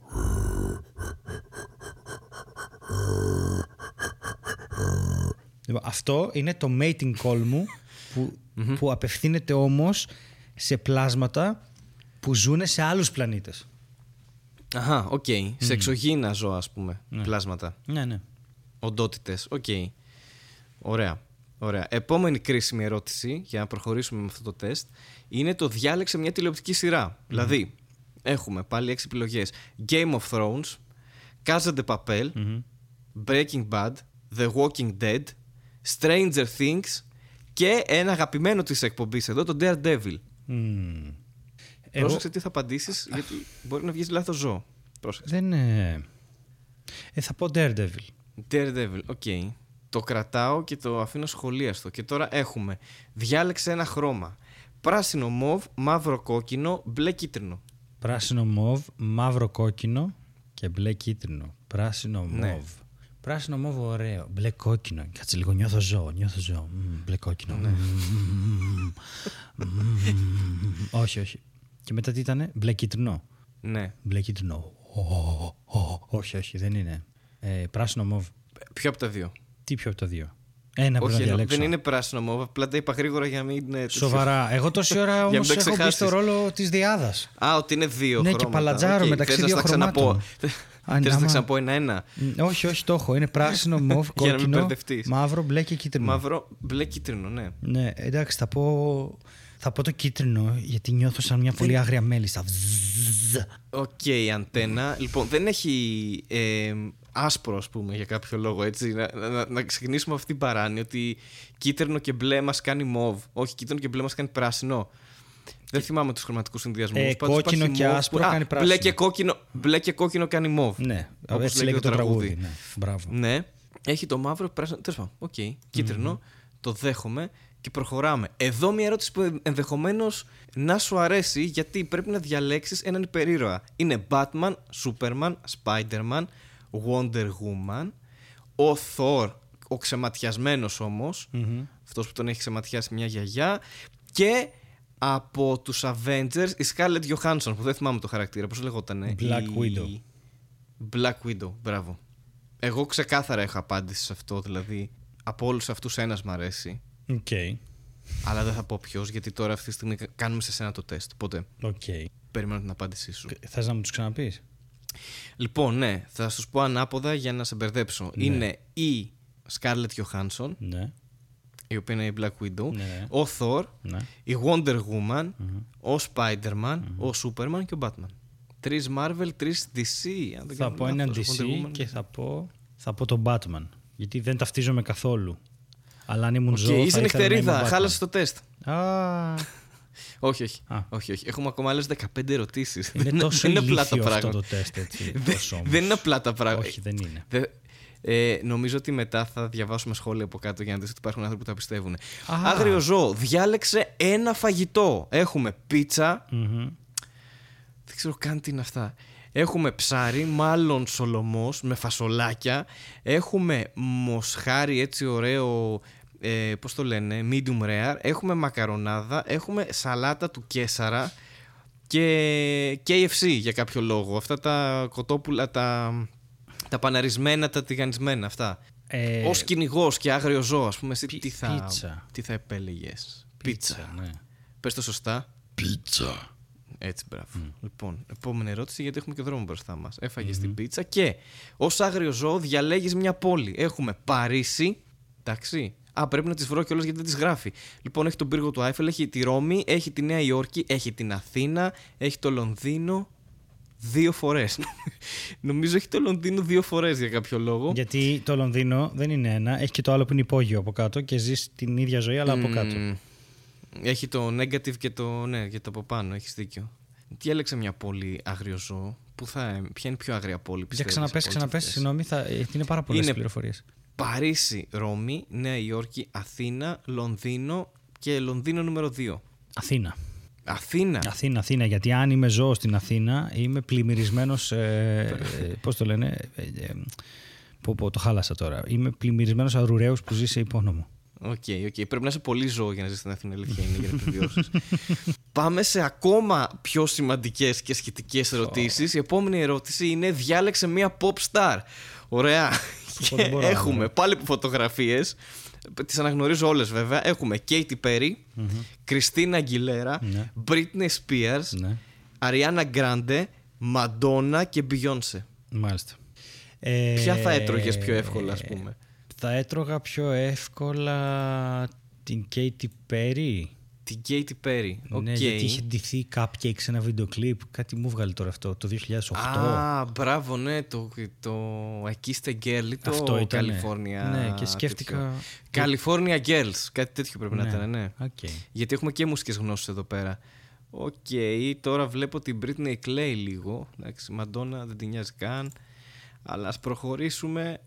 Λοιπόν, αυτό είναι το mating call μου που, που απευθύνεται όμως σε πλάσματα που ζουν σε άλλους πλανήτες. Αχά, οκ. Σε εξωγήινα ζώα, ας πούμε. Πλάσματα. Ναι, ναι. Οντότητες. Οκ. Ωραία. Ωραία. Επόμενη κρίσιμη ερώτηση για να προχωρήσουμε με αυτό το τεστ είναι το διάλεξε μια τηλεοπτική σειρά. Δηλαδή, έχουμε πάλι έξι επιλογές. Game of Thrones, Casa de Papel, Breaking Bad, The Walking Dead, Stranger Things και ένα αγαπημένο της εκπομπής εδώ, το Daredevil. Μμμ. Εγώ Πρόσεξε τι θα απαντήσεις, γιατί μπορεί να βγεις λάθος ζώο. Πρόσεξε. δεν... Ε... ε, θα πω Daredevil. Daredevil, οκ. Το κρατάω και το αφήνω σχολίαστο. Και τώρα έχουμε. Διάλεξε ένα χρώμα. Πράσινο μοβ, μαύρο κόκκινο, μπλε κίτρινο. Πράσινο μοβ, μαύρο κόκκινο και μπλε κίτρινο. Πράσινο Ναι. μοβ. Πράσινο μοβ ωραίο. Μπλε κόκκινο. Κάτσε λίγο, νιώθω ζώο. Νιώθω ζώο. Μμμ, μπλε κόκκινο. Ναι. Μμμ, μμμ. όχι, όχι. Και μετά τι ήτανε, μπλε κίτρινο. Ναι. Μπλε κίτρινο. Ω, ω, ω. όχι, όχι, δεν είναι. Ε, πράσινο μοβ. Ποιο από τα δύο; Τι πιο από τα δύο; Ένα πρέπει Όχι, να εννοώ, διαλέξω. δεν είναι πράσινο μοβ. Απλά τα είπα γρήγορα για να μην είναι. τέτοιο. Σοβαρά. Εγώ τόση ώρα *laughs* Για όμως μην το έχω μπει ξεχάσεις. στο ρόλο της διάδας. Α, ότι είναι δύο Ναι, και χρώματα. παλατζάρω Οκ, μεταξύ θες να δύο στα ξαναπώ. χρωμάτων. *laughs* Θες Αν- να άμα- τα ξαναπώ ένα-ένα. όχι, όχι, το έχω. Είναι πράσινο, μοβ, *laughs* Για να μην κόκκινο, μπερδευτείς. μαύρο, μπλε και κίτρινο. Μαύρο, μπλε κίτρινο, ναι. Ναι, εντάξει, θα πω, θα πω το κίτρινο γιατί νιώθω σαν μια πολύ άγρια μέλισσα. Βζζζ. Οκ, αντένα. Λοιπόν, δεν έχει ε, άσπρο, ας πούμε, για κάποιο λόγο έτσι. Να, να, να ξεκινήσουμε αυτή την παράνοια ότι κίτρινο και μπλε μας κάνει μοβ. Όχι, κίτρινο και μπλε μας κάνει πράσινο. Δεν θυμάμαι τους χρωματικούς συνδυασμούς. Ε, κόκκινο και άσπρο κάνει πράσινο. Μπλε και, κόκκινο, μπλε και κόκκινο κάνει μοβ. Ναι, Όπως έτσι λέει και λέγεται το τραγούδι. Ναι, μπράβο. Ναι. Έχει το μαύρο, πράσινο. Τέλος πάντων. Οκ. κίτρινο Το δέχομαι και προχωράμε. Εδώ μια ερώτηση που ενδεχομένως να σου αρέσει γιατί πρέπει να διαλέξεις έναν υπερήρωα. Είναι Batman, Superman, Spider-Man, Wonder Woman, ο Thor, ο ξεματιασμένος όμως, αυτός που τον έχει ξεματιάσει μια γιαγιά και από τους Avengers η Scarlett Johansson που δεν θυμάμαι το χαρακτήρα, πώς λεγότανε. Black η... Widow. Black Widow, μπράβο. Εγώ ξεκάθαρα έχω απάντηση σε αυτό, δηλαδή από όλους αυτούς ένας μ' αρέσει. Οκ. Αλλά δεν θα πω ποιος, γιατί τώρα αυτή τη στιγμή κάνουμε σε σένα το τεστ. Οπότε Οκ. περιμένω την απάντησή σου. Θες να μου τους ξαναπείς; Λοιπόν, ναι, θα σου πω ανάποδα για να σε μπερδέψω. Είναι η Scarlett Johansson, Ναι. η οποία είναι η Black Widow, Ναι. ο Thor, Ναι. η Wonder Woman, ο Spider-Man, ο Superman και ο Batman. Τρεις Marvel, τρεις DC. αν δεν Θα κάνω πω έναν λάθος, ο DC Wonder Woman. και θα πω, θα πω τον Batman. Γιατί δεν ταυτίζομαι καθόλου. Αλλά αν ήμουν Οκ, ζώος. θα είσαι ήθελα να είμαι νυχτερίδα, ο Batman. χάλασε το τεστ. Α, Όχι, όχι. Α. όχι, όχι. Έχουμε ακόμα άλλες 15 ερωτήσεις. είναι δεν, τόσο δεν είναι απλά τα ηλίθιο αυτό πράγματα. το τεστ έτσι. Δεν- τόσο όμως. δεν είναι απλά τα πράγματα. Όχι, δεν είναι. Δε- ε, νομίζω ότι μετά θα διαβάσουμε σχόλια από κάτω για να δεις ότι υπάρχουν άνθρωποι που τα πιστεύουν. Α. Άγριο ζώο, διάλεξε ένα φαγητό. Έχουμε πίτσα. Μμμ. Δεν ξέρω καν τι είναι αυτά. Έχουμε ψάρι, μάλλον σολομός με φασολάκια. Έχουμε μοσχάρι έτσι ωραίο, ε, πώς το λένε, medium rare. Έχουμε μακαρονάδα, έχουμε σαλάτα του Κέσαρα και KFC για κάποιο λόγο. Αυτά τα κοτόπουλα, τα, τα παναρισμένα, τα τηγανισμένα αυτά. Ε, Ως κυνηγός και άγριο ζώο, ας πούμε, εσύ πι- τι θα, πίτσα. τι θα επέλεγες; Πίτσα, ναι. Πες το σωστά. Πίτσα. Έτσι, μπράβο. Λοιπόν, επόμενη ερώτηση, γιατί έχουμε και δρόμο μπροστά μας. Έφαγες την πίτσα και ως άγριο ζώο διαλέγεις μια πόλη. Έχουμε Παρίσι. Εντάξει. Α, πρέπει να τις βρω κιόλας γιατί δεν τις γράφει. Λοιπόν, έχει τον πύργο του Άιφελ, έχει τη Ρώμη, έχει τη Νέα Υόρκη, έχει την Αθήνα, έχει το Λονδίνο. Δύο φορές. *laughs* Νομίζω έχει το Λονδίνο δύο φορές για κάποιο λόγο. Γιατί το Λονδίνο δεν είναι ένα, έχει και το άλλο που είναι υπόγειο από κάτω και ζεις την ίδια ζωή αλλά από κάτω. Μμμ. Έχει το negative και το. Ναι, και το από πάνω, έχεις δίκιο. Τι έλεξε μια πόλη άγριο ζώο. Πού θα, ποια είναι η πιο άγρια πόλη, Για πιστεύεις, ξαναπες, από όλες ξαναπες, αυτές; συγγνώμη, θα, ε, είναι πάρα πολλές Είναι- πληροφορίες. Παρίσι, Ρώμη, Νέα Υόρκη, Αθήνα, Λονδίνο και Λονδίνο νούμερο 2. Αθήνα. Αθήνα. Αθήνα, Αθήνα. Γιατί αν είμαι ζώο στην Αθήνα, είμαι πλημμυρισμένος. Ε, ε, Πώς το λένε. Ε, ε, πω, πω, το χάλασα τώρα. Είμαι πλημμυρισμένος αρουραίο που ζει σε υπόνομο. Οκ, οκ. Πρέπει να είσαι πολύ ζώο για να ζεις στην Αθήνα, η αλήθεια είναι, για να επιβιώσεις. *laughs* Πάμε σε ακόμα πιο σημαντικές και σχετικές ερωτήσεις. Η επόμενη ερώτηση είναι διάλεξε μία pop star. Ωραία. Πω, Και δεν μπορώ, έχουμε ναι. πάλι φωτογραφίες. Τις αναγνωρίζω όλες βέβαια. Έχουμε Katy Perry, Christina Aguilera, Ναι. Britney Spears, Ναι. Ariana Grande, Madonna και Beyoncé. Μάλιστα. Ε, Ποια θα έτρωγες πιο εύκολα, ας πούμε; Θα έτρωγα πιο εύκολα την Katy Perry. Την Katy Perry. Οκ. Ναι, γιατί είχε ντυθεί cupcake σε ένα βίντεο κλιπ. Κάτι μου βγάλε τώρα αυτό, το 2008. Α, μπράβο, ναι, το, το I Kissed a Girl ή το Αυτό ήτανε. California. Ναι, και σκέφτηκα- τέτοιο. California Girls, κάτι τέτοιο πρέπει να Ναι. ήταν, ναι. Οκ. Γιατί έχουμε και μουσικές γνώσεις εδώ πέρα. Οκ, τώρα βλέπω την Britney Clay λίγο. Εντάξει, Μαντόνα δεν την νοιάζει καν. Αλλά ας προχωρήσουμε.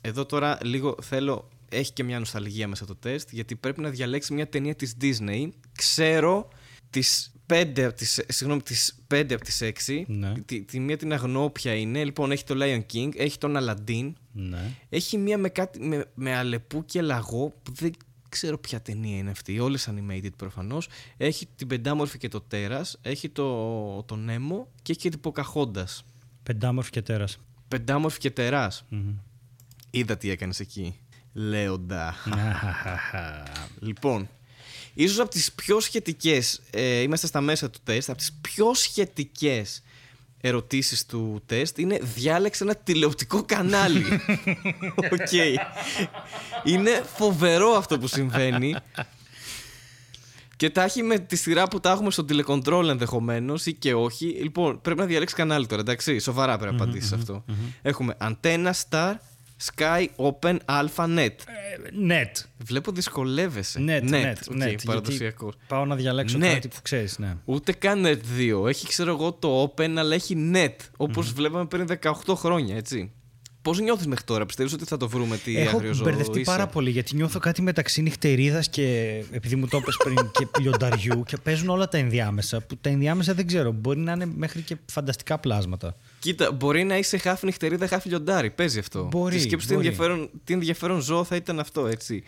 Εδώ τώρα λίγο θέλω... Έχει και μια νοσταλγία μέσα το τεστ, γιατί πρέπει να διαλέξει μια ταινία της Disney. Ξέρω τις 5 από τις, συγγνώμη, τις 5 από τις 6. Ναι. Τη, τη μία την αγνοώ ποια είναι. Λοιπόν, έχει το Lion King, έχει τον Aladdin, Ναι. έχει μία με, κάτι, με, με αλεπού και λαγό που δεν ξέρω ποια ταινία είναι αυτή. Όλες animated προφανώς. Έχει την Πεντάμορφη και το Τέρας, έχει το, το Νέμο και έχει και την Ποκαχόντας. Πεντάμορφη και τέρας. Πεντάμορφη και Τεράς. Μμμ. Είδα τι έκανες εκεί. Λέοντα. λοιπόν, ίσως από τις πιο σχετικές, ε, είμαστε στα μέσα του τεστ, από τις πιο σχετικές ερωτήσεις του τεστ είναι διάλεξε ένα τηλεοπτικό κανάλι. *laughs* Οκ. Είναι φοβερό αυτό που συμβαίνει. Και τα έχει με τη σειρά που τα έχουμε στο τηλεκοντρόλ ενδεχομένως ή και όχι. Λοιπόν, πρέπει να διαλέξεις κανάλι τώρα, εντάξει. Σοβαρά πρέπει να απαντήσεις αυτό. Έχουμε Antenna Star, Sky Open Alpha Net. Net. Βλέπω δυσκολεύεσαι. Net, net, net, net, OK, παραδοσιακό. γιατί Πάω να διαλέξω Net. κάτι που ξέρεις, ναι. Ούτε καν Net 2. Έχει, ξέρω εγώ, το Open, αλλά έχει Net. όπως βλέπαμε πριν 18 χρόνια, έτσι. Πώς νιώθεις μέχρι τώρα, πιστεύεις ότι θα το βρούμε τι Έχω άγριο ζώο μπερδευτεί είσαι; πάρα πολύ γιατί νιώθω κάτι μεταξύ νυχτερίδας και επειδή μου το είπες πριν *laughs* και λιονταριού και παίζουν όλα τα ενδιάμεσα που τα ενδιάμεσα δεν ξέρω μπορεί να είναι μέχρι και φανταστικά πλάσματα. Κοίτα, μπορεί να είσαι χάφ νυχτερίδα, χάφ λιοντάρι. Παίζει αυτό. Μπορεί, Και σκέψου τι μπορεί. ενδιαφέρον, τι ενδιαφέρον ζώο θα ήταν αυτό, έτσι.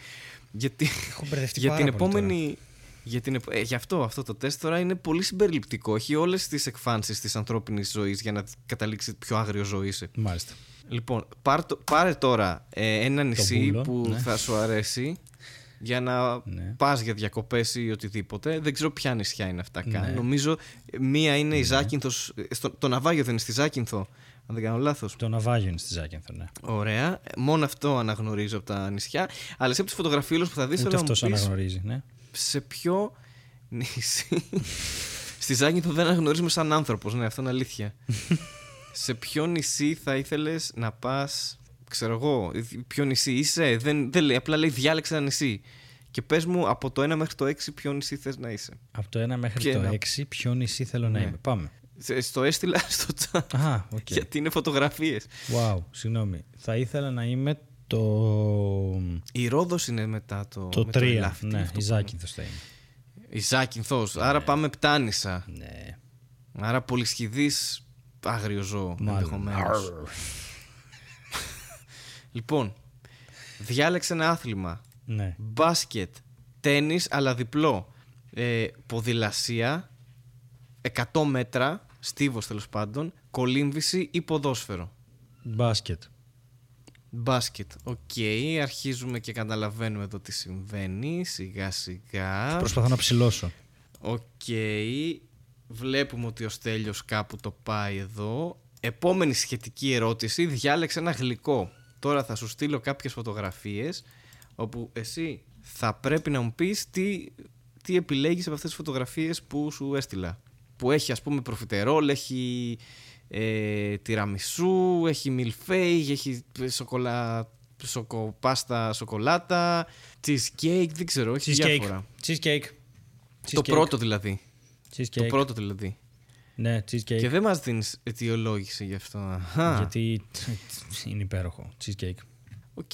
Γιατί, Έχω μπερδευτεί για πάρα την πολύ επόμενη. Για την, επ- ε, γι' αυτό, αυτό το τεστ τώρα είναι πολύ συμπεριληπτικό. Έχει όλες τις εκφάνσεις της ανθρώπινης ζωής για να καταλήξει πιο άγριο ζώο είσαι. Μάλιστα. Λοιπόν, πάρ το- πάρε τώρα ε, ένα νησί μπούλο, που ναι. θα σου αρέσει για να Ναι. πας για διακοπές ή οτιδήποτε. Δεν ξέρω ποια νησιά είναι αυτά καν. Ναι. Νομίζω ε, μία είναι η Ζάκυνθος, ε, στο, το ναυάγιο δεν είναι στη Ζάκυνθο, αν δεν κάνω λάθος. Το ναυάγιο είναι στη Ζάκυνθο, ναι. Ωραία. Μόνο αυτό αναγνωρίζω από τα νησιά. Αλλά εσύ από τις φωτογραφίες που θα δεις, Ούτε θέλω να μου αυτό πεις αναγνωρίζει, ναι. σε ποιο νησί. *laughs* Στη Ζάκυνθο δεν αναγνωρίζουμε σαν άνθρωπος, ναι, αυτό είναι αλήθεια. *laughs* σε ποιο νησί θα ήθελες να πας, ξέρω εγώ, ποιο νησί είσαι. Δεν, δεν λέει, απλά λέει διάλεξε ένα νησί. Και πες μου από το 1 μέχρι το 6 ποιο νησί θες να είσαι. Από το 1 μέχρι Ποιο το είναι; 6, ποιο νησί θέλω να Ναι. είμαι. Πάμε. Σε- Στο έστειλα *laughs* στο chat. Α, οκ. Γιατί είναι φωτογραφίες. Wow, συγγνώμη. Θα ήθελα να είμαι το. Η Ρόδος είναι μετά το. Το με 3. ελάφι. Τι είναι ναι, αυτό η που είναι; Ζάκυνθος θα είμαι. Η Ζάκυνθος. Άρα πάμε Επτάνησα. Ναι. Άρα πολυσχιδής άγριο ζώο. Μάλλον. ενδεχομένως. Αρρρ. *laughs* Λοιπόν, διάλεξε ένα άθλημα. Ναι. Μπάσκετ, τένις αλλά διπλό. Ε, ποδηλασία, 100 μέτρα, στίβος τέλος πάντων, κολύμβηση ή ποδόσφαιρο. Μπάσκετ. Μπάσκετ. Οκ, αρχίζουμε και καταλαβαίνουμε εδώ τι συμβαίνει. Σιγά σιγά. Προσπαθώ να ψηλώσω. Οκ. Βλέπουμε ότι ο Στέλιος κάπου το πάει εδώ. Επόμενη σχετική ερώτηση. Διάλεξε ένα γλυκό. Τώρα θα σου στείλω κάποιες φωτογραφίες όπου εσύ θα πρέπει να μου πεις τι, τι επιλέγεις από αυτές τις φωτογραφίες που σου έστειλα. Που έχει ας πούμε προφιτερόλ, έχει ε, τιραμισού, έχει μιλφέιγ, έχει σοκολα, σοκοπάστα σοκολάτα, cheesecake, δεν ξέρω, έχει Cheesecake. διάφορα. Cheesecake. Το Cheesecake. πρώτο δηλαδή. Το Cheesecake. πρώτο δηλαδή. Ναι, cheesecake. Και δεν μας δίνεις αιτιολόγηση γι' αυτό. Αχα. Γιατί *laughs* είναι υπέροχο. Cheesecake. OK.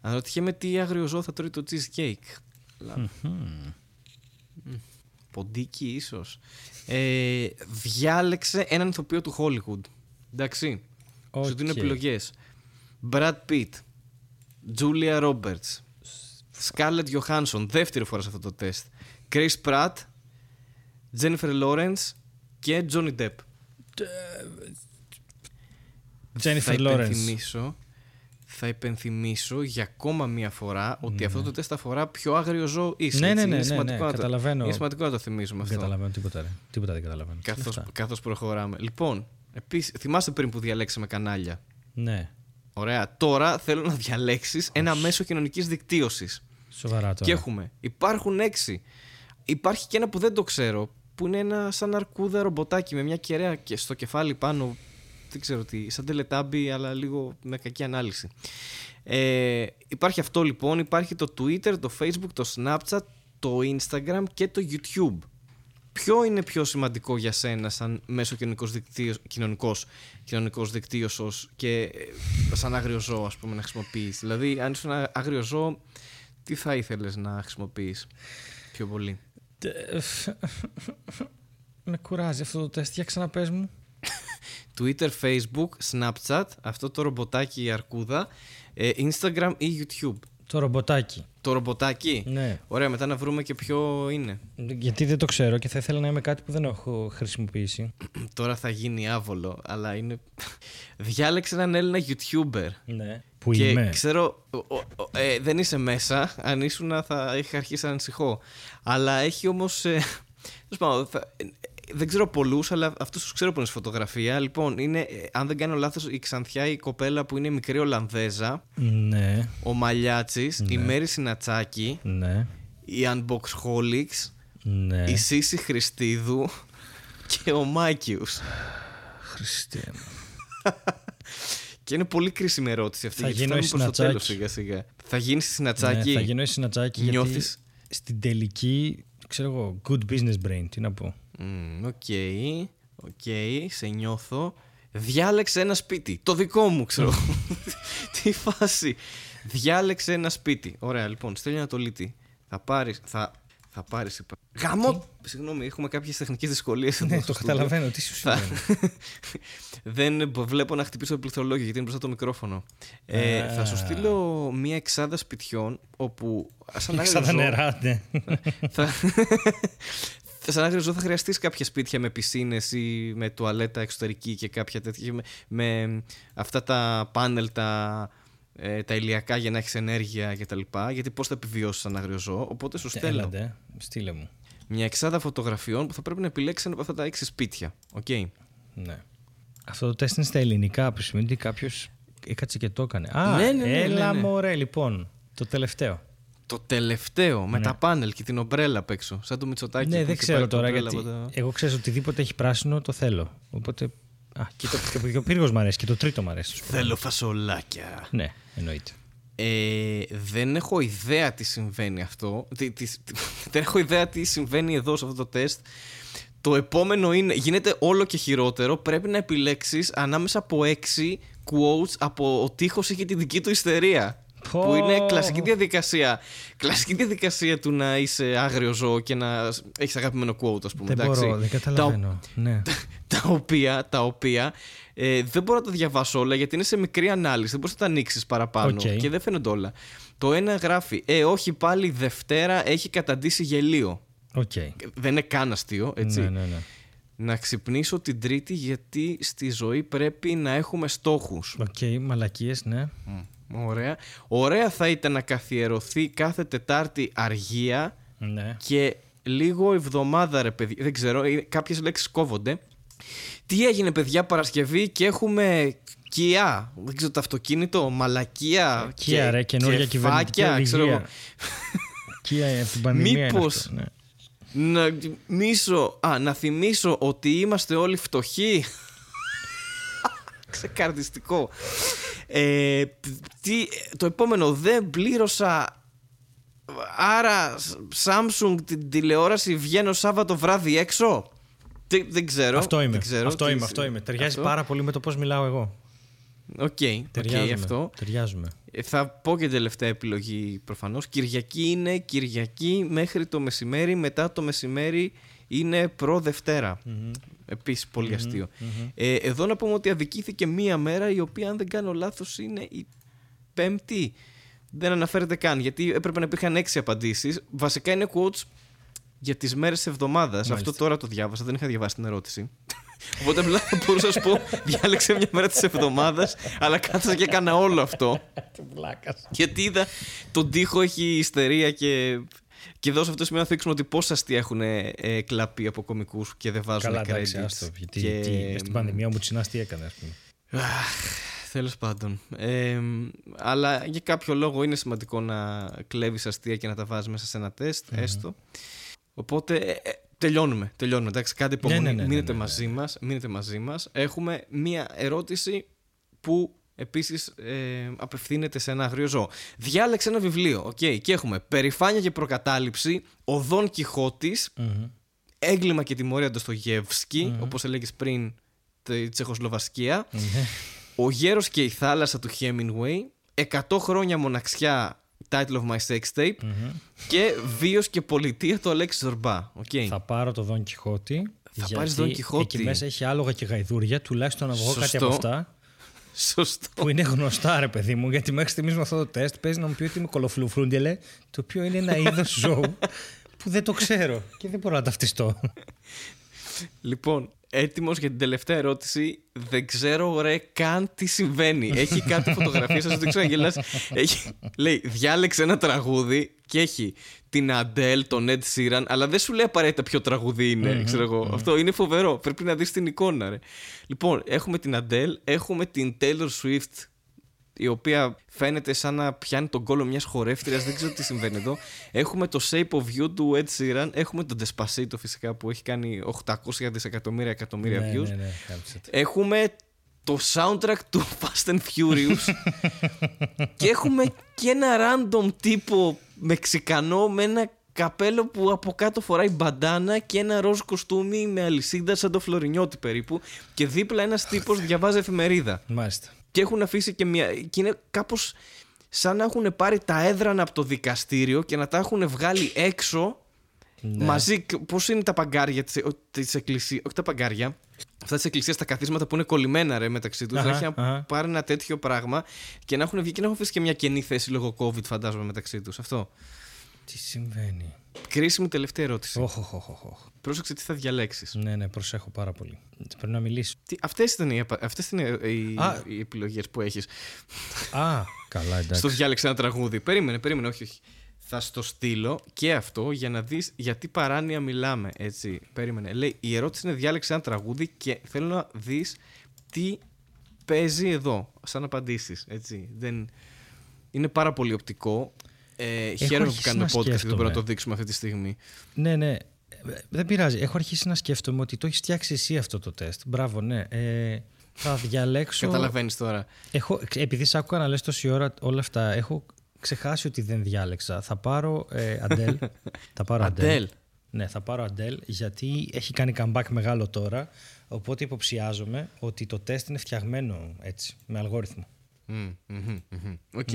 Αναρωτιέμαι τι άγριο ζώο θα τρώει το cheesecake. Αλλά- Μμ. Ποντίκι ίσως. Ε, διάλεξε έναν ηθοποιό του Hollywood. Εντάξει. Σου δίνω Οκ. επιλογές. Brad Pitt. Julia Roberts. Scarlett Johansson. Δεύτερη φορά σε αυτό το τεστ. Chris Pratt. Jennifer Lawrence και Johnny Depp. θα Jennifer Lawrence. υπενθυμίσω, θα υπενθυμίσω για ακόμα μία φορά ότι αυτό το τεστ αφορά πιο άγριο ζώο είσαι. Ναι, έτσι. ναι, Είναι ναι, ναι, σημαντικό ναι, να το- καταλαβαίνω. Είναι σημαντικό να το θυμίζουμε Δεν αυτό. καταλαβαίνω τίποτα. Ρε. Τίποτα δεν καταλαβαίνω. Τι Καθώς, είναι αυτά; καθώς προχωράμε. Λοιπόν, επίσης, θυμάστε πριν που διαλέξαμε κανάλια; Ναι. Ωραία. Τώρα θέλω να διαλέξεις ένα μέσο κοινωνικής δικτύωσης. Σοβαρά τώρα. Και έχουμε. Υπάρχουν έξι. Υπάρχει και ένα που δεν το ξέρω, που είναι ένα σαν αρκούδα ρομποτάκι με μια κεραία και στο κεφάλι πάνω. Δεν ξέρω τι, σαν τελετάμπι, αλλά λίγο με κακή ανάλυση. Ε, υπάρχει αυτό λοιπόν, υπάρχει το Twitter, το Facebook, το Snapchat, το Instagram και το YouTube. Ποιο είναι πιο σημαντικό για σένα σαν μέσο κοινωνικός δικτύος, κοινωνικός, κοινωνικός δικτύωσος και ε, σαν άγριο ζώο ας πούμε να χρησιμοποιείς; Δηλαδή αν είσαι ένα άγριο ζώο τι θα ήθελες να χρησιμοποιείς πιο πολύ; Με κουράζει αυτό το τεστ. Για ξαναπες μου. Twitter, Facebook, Snapchat, αυτό το ρομποτάκι η αρκούδα, ε, Instagram ή YouTube. Το ρομποτάκι. Το ρομποτάκι; Ναι. Ωραία, μετά να βρούμε και ποιο είναι. Γιατί δεν το ξέρω και θα ήθελα να είμαι κάτι που δεν έχω χρησιμοποιήσει. Τώρα θα γίνει άβολο, αλλά είναι... *laughs* Διάλεξε έναν Έλληνα YouTuber. Ναι. Που και είμαι. ξέρω, ο- ο- ο- ε, δεν είσαι μέσα. Αν ήσουν θα είχα αρχίσει να ανησυχώ. Αλλά έχει όμως. Ε, τέλος πάντων, θα- ε, δεν ξέρω πολλούς, αλλά αυτούς τους ξέρω που είναι στη φωτογραφία. Λοιπόν, είναι, ε, αν δεν κάνω λάθος, η Ξανθιά η κοπέλα που είναι μικρή Ολλανδέζα, Ναι. ο Μαλιάτσης, η Μέρη Σινατσάκη, Ναι. η Unboxholics, Ναι. η Σίσσυ Χρηστίδου και ο Mikeius. Χριστέ μου. *laughs* Και είναι πολύ κρίσιμη ερώτηση αυτή. Θα γιατί γίνω η φτάνουμε προς το τέλος Σινατσάκη. σιγά σιγά. Θα γίνεις Σινατσάκη. Ναι, θα γίνω η Σινατσάκη γιατί Νιώθεις- στην τελική, ξέρω εγώ, good business brain, τι να πω. Μμμ, OK, OK, σε νιώθω. Διάλεξε ένα σπίτι. Το δικό μου, ξέρω. *laughs* *laughs* Τι φάση. Διάλεξε ένα σπίτι. Ωραία, λοιπόν, στέλνει ανατολίτη. Θα πάρεις. Θα, θα πάρεις. Γαμό! Συγγνώμη, έχουμε κάποιες τεχνικές δυσκολίες. Ναι, το καταλαβαίνω. Τι σου συμβαίνει; *laughs* Δεν μπο- βλέπω να χτυπήσω το πληκτρολόγιο γιατί είναι μπροστά το μικρόφωνο. Ε, Α. θα σου στείλω μία εξάδα σπιτιών όπου. Σαν Σαν τα άγριο ζώο- νερά, ναι. *laughs* θα... Σαν άγριο ζώο θα χρειαστείς κάποια σπίτια με πισίνες ή με τουαλέτα εξωτερική και κάποια τέτοια. Με, με αυτά τα πάνελ, τα, ε, τα ηλιακά για να έχεις ενέργεια κτλ. Γιατί πώς θα επιβιώσεις σαν άγριο ζώο. Οπότε σου στέλνω Έλα ντε, στείλε μου. μια εξάδα φωτογραφιών που θα πρέπει να επιλέξεις ένα από αυτά τα έξι σπίτια. Οκ; Ναι. Αυτό το τεστ είναι στα ελληνικά, που σημαίνει ότι κάποιος έκατσε και το έκανε. Α, Ναι, ναι, ναι, έλα ναι, ναι. μωρέ, λοιπόν. Το τελευταίο. Το τελευταίο με τα πάνελ και την ομπρέλα απ' έξω. Σαν το Μητσοτάκη. ναι, που δεν είχε ξέρω πάρει την τώρα ομπρέλα γιατί. από τα- Εγώ ξέρω οτιδήποτε έχει πράσινο το θέλω. Οπότε. Α, και, το, και ο πύργος μου αρέσει και το τρίτο μου αρέσει. Θέλω φασολάκια. Ναι, εννοείται. Ε, δεν έχω ιδέα τι συμβαίνει αυτό. Τι, τι- τι- *laughs* δεν έχω ιδέα τι συμβαίνει εδώ σε αυτό το τεστ. Το επόμενο είναι, γίνεται όλο και χειρότερο. Πρέπει να επιλέξεις ανάμεσα από έξι quotes από ο τείχος είχε τη δική του ιστερία. Πω. Που είναι κλασική διαδικασία. Κλασική διαδικασία του να είσαι άγριο ζώο και να έχεις αγαπημένο quote, ας πούμε. Δεν εντάξει. μπορώ, δεν Τα- καταλαβαίνω. Ναι. *laughs* τα οποία, τα οποία ε, δεν μπορώ να τα διαβάσω όλα γιατί είναι σε μικρή ανάλυση. Δεν μπορείς να τα ανοίξεις παραπάνω Οκ. και δεν φαίνονται όλα. Το ένα γράφει, Ε, όχι πάλι Δευτέρα έχει καταντήσει γελίο. Οκ. Δεν είναι καν αστείο, έτσι. Ναι, ναι, ναι. Να ξυπνήσω την Τρίτη γιατί στη ζωή πρέπει να έχουμε στόχους. Οκ, μαλακίες, ναι. Μμ, Ωραία. Ωραία θα ήταν να καθιερωθεί κάθε Τετάρτη αργία Ναι. και λίγο εβδομάδα ρε παιδιά. Δεν ξέρω, ε, κάποιες λέξεις κόβονται. Τι έγινε παιδιά Παρασκευή και έχουμε Kia, δεν ξέρω το αυτοκίνητο, μαλακία Κία, ρε, καινούργια κυβερνητική φάκια, ξέρω εγώ. οδηγία. Κία από την πανδημία είναι Μήπως- αυτό, ναι. Να, μίσω, α, να θυμίσω ότι είμαστε όλοι φτωχοί. Ξεκαρδιστικό. Ε, τι, το επόμενο, δεν πλήρωσα. Άρα, Samsung την τηλεόραση βγαίνω Σάββατο βράδυ έξω; Τι- δεν ξέρω. Αυτό είμαι. Δεν ξέρω αυτό τι- είμαι, αυτό είμαι. Ταιριάζει αυτό. πάρα πολύ με το πώς μιλάω εγώ. OK, OK, Ταιριάζουμε. αυτό. Ταιριάζουμε. Ε, Θα πω και τελευταία επιλογή προφανώς. Κυριακή είναι Κυριακή μέχρι το μεσημέρι. Μετά το μεσημέρι είναι προ-Δευτέρα. Επίσης πολύ αστείο. Ε, εδώ να πούμε ότι αδικήθηκε μία μέρα η οποία αν δεν κάνω λάθος είναι η Πέμπτη. Δεν αναφέρεται καν γιατί έπρεπε να υπήρχαν έξι απαντήσεις. Βασικά είναι quotes για τις μέρες της εβδομάδας. Αυτό τώρα το διάβασα, δεν είχα διαβάσει την ερώτηση. *laughs* Οπότε απλά θα μπορούσα να σου πω *laughs* διάλεξε μια μέρα της εβδομάδας αλλά κάθεσα και έκανα όλο αυτό. *laughs* Γιατί είδα τον τοίχο έχει ιστερία και, και εδώ σε αυτό το σημείο να θίξουμε ότι πόσα αστεία έχουν ε, κλαπεί από κομικούς και δεν βάζουν Καλά, credits. εντάξει, άστο. Γιατί και... τι, στην πανδημία μου τσινά τι έκανε, ας πούμε. Τέλος πάντων. Ε, αλλά για κάποιο λόγο είναι σημαντικό να κλέβεις αστεία και να τα βάζεις μέσα σε ένα τεστ, έστω. Οπότε ε, ε, τελειώνουμε. Τελειώνουμε. Εντάξει, κάντε υπομονή. ναι, ναι, ναι, μείνετε, ναι, ναι. μαζί μας, μείνετε μαζί μας. Έχουμε μία ερώτηση που επίσης ε, απευθύνεται σε ένα αγρίο ζώο. Διάλεξε ένα βιβλίο. οκ, και έχουμε Περηφάνια και προκατάληψη, Ο Δον Κιχώτης, Έγκλημα και τιμωρία Ντοστογιέφσκι, όπως έλεγες πριν, τη Τσεχοσλοβασκία. Ο γέρος και η θάλασσα του Hemingway, 100 χρόνια μοναξιά, title of my sex tape και βίος και πολιτεία του Αλέξη Ζορμπά. Οκ. Θα πάρω το Δον Κιχώτη. Θα γιατί πάρεις Δον Κιχώτη. Εκεί μέσα έχει άλογα και γαϊδούρια, τουλάχιστον να βγω κάτι Σωστό. από αυτά. Σωστό. Που είναι γνωστά, ρε παιδί μου, γιατί μέχρι στιγμής με αυτό το τεστ παίζει να μου πει ότι είμαι κολοφλουφρούντελε, το οποίο είναι ένα είδος ζώου που δεν το ξέρω και δεν μπορώ να ταυτιστώ. Λοιπόν, έτοιμος για την τελευταία ερώτηση. Δεν ξέρω ρε καν τι συμβαίνει. Έχει κάτι φωτογραφίε, σας δείξω να γελάς. Έχει, λέει, διάλεξε ένα τραγούδι και έχει την Αντέλ, τον Ed Sheeran, αλλά δεν σου λέει απαραίτητα ποιο τραγούδι είναι, ξέρω εγώ. Αυτό είναι φοβερό. Πρέπει να δεις την εικόνα, ρε. Λοιπόν, έχουμε την Αντέλ, έχουμε την Taylor Swift, η οποία φαίνεται σαν να πιάνει τον κόλο μιας χορεύτριας, δεν ξέρω τι συμβαίνει εδώ. Έχουμε το Shape of You του Ed Sheeran, έχουμε τον Despacito φυσικά που έχει κάνει 800 δισεκατομμύρια εκατομμύρια ναι, views. ναι, ναι, κάμψε το. Έχουμε το soundtrack του Fast and Furious και έχουμε και ένα random τύπο Μεξικανό με ένα καπέλο που από κάτω φοράει μπαντάνα και ένα ροζ κοστούμι με αλυσίδα σαν το Φλωρινιώτη περίπου και δίπλα ένας τύπος διαβάζει εφημερίδα. Μάλιστα. Και έχουν αφήσει και μια. και είναι κάπως σαν να έχουν πάρει τα έδρανα από το δικαστήριο και να τα έχουν βγάλει έξω μαζί. Πώς είναι τα παγκάρια της εκκλησία. Όχι τα παγκάρια. Αυτά της εκκλησίας, τα καθίσματα που είναι κολλημένα ρε μεταξύ τους. Αχα, Να έχει αχα. πάρει ένα τέτοιο πράγμα και να έχουν βγει και να έχουν αφήσει και μια κενή θέση λόγω COVID, φαντάζομαι μεταξύ τους. Αυτό. Τι συμβαίνει. Κρίσιμη τελευταία ερώτηση. Όχ, όχ, όχ, όχ. Πρόσεξε τι θα διαλέξεις. Ναι, ναι, προσέχω πάρα πολύ. Πρέπει να μιλήσω. Αυτές ήταν οι, απα- αυτές είναι οι, Α. οι επιλογές που έχεις. Α, καλά, εντάξει. Στο διάλεξε ένα τραγούδι. Περίμενε, περίμενε, όχι, όχι. Θα στο στείλω και αυτό για να δεις γιατί παράνοια μιλάμε. Έτσι, περίμενε. Λέει, η ερώτηση είναι διάλεξε ένα τραγούδι και θέλω να δεις τι παίζει εδώ, σαν απαντήσεις, έτσι. Δεν... Είναι πάρα πολύ οπτικό. Ε, χαίρομαι που αρχίσει κάνουμε να podcast και δεν σκέφτομαι. μπορούμε να το δείξουμε αυτή τη στιγμή. Ναι, ναι. Ε, Δεν πειράζει. Έχω αρχίσει να σκέφτομαι ότι το έχεις φτιάξει εσύ αυτό το τεστ. Μπράβο, ναι. Ε, θα διαλέξω. Καταλαβαίνεις τώρα. Έχω, επειδή σ' άκουγα να λες τόση ώρα όλα αυτά, έχω ξεχάσει ότι δεν διάλεξα. Θα πάρω ε, Αντέλ. *laughs* θα πάρω Αντέλ. Adele. Ναι, θα πάρω Αντέλ γιατί έχει κάνει comeback μεγάλο τώρα. Οπότε υποψιάζομαι ότι το τεστ είναι φτιαγμένο έτσι, με αλγόριθμο. Μμμ, μμμ, μμμ. Οκ.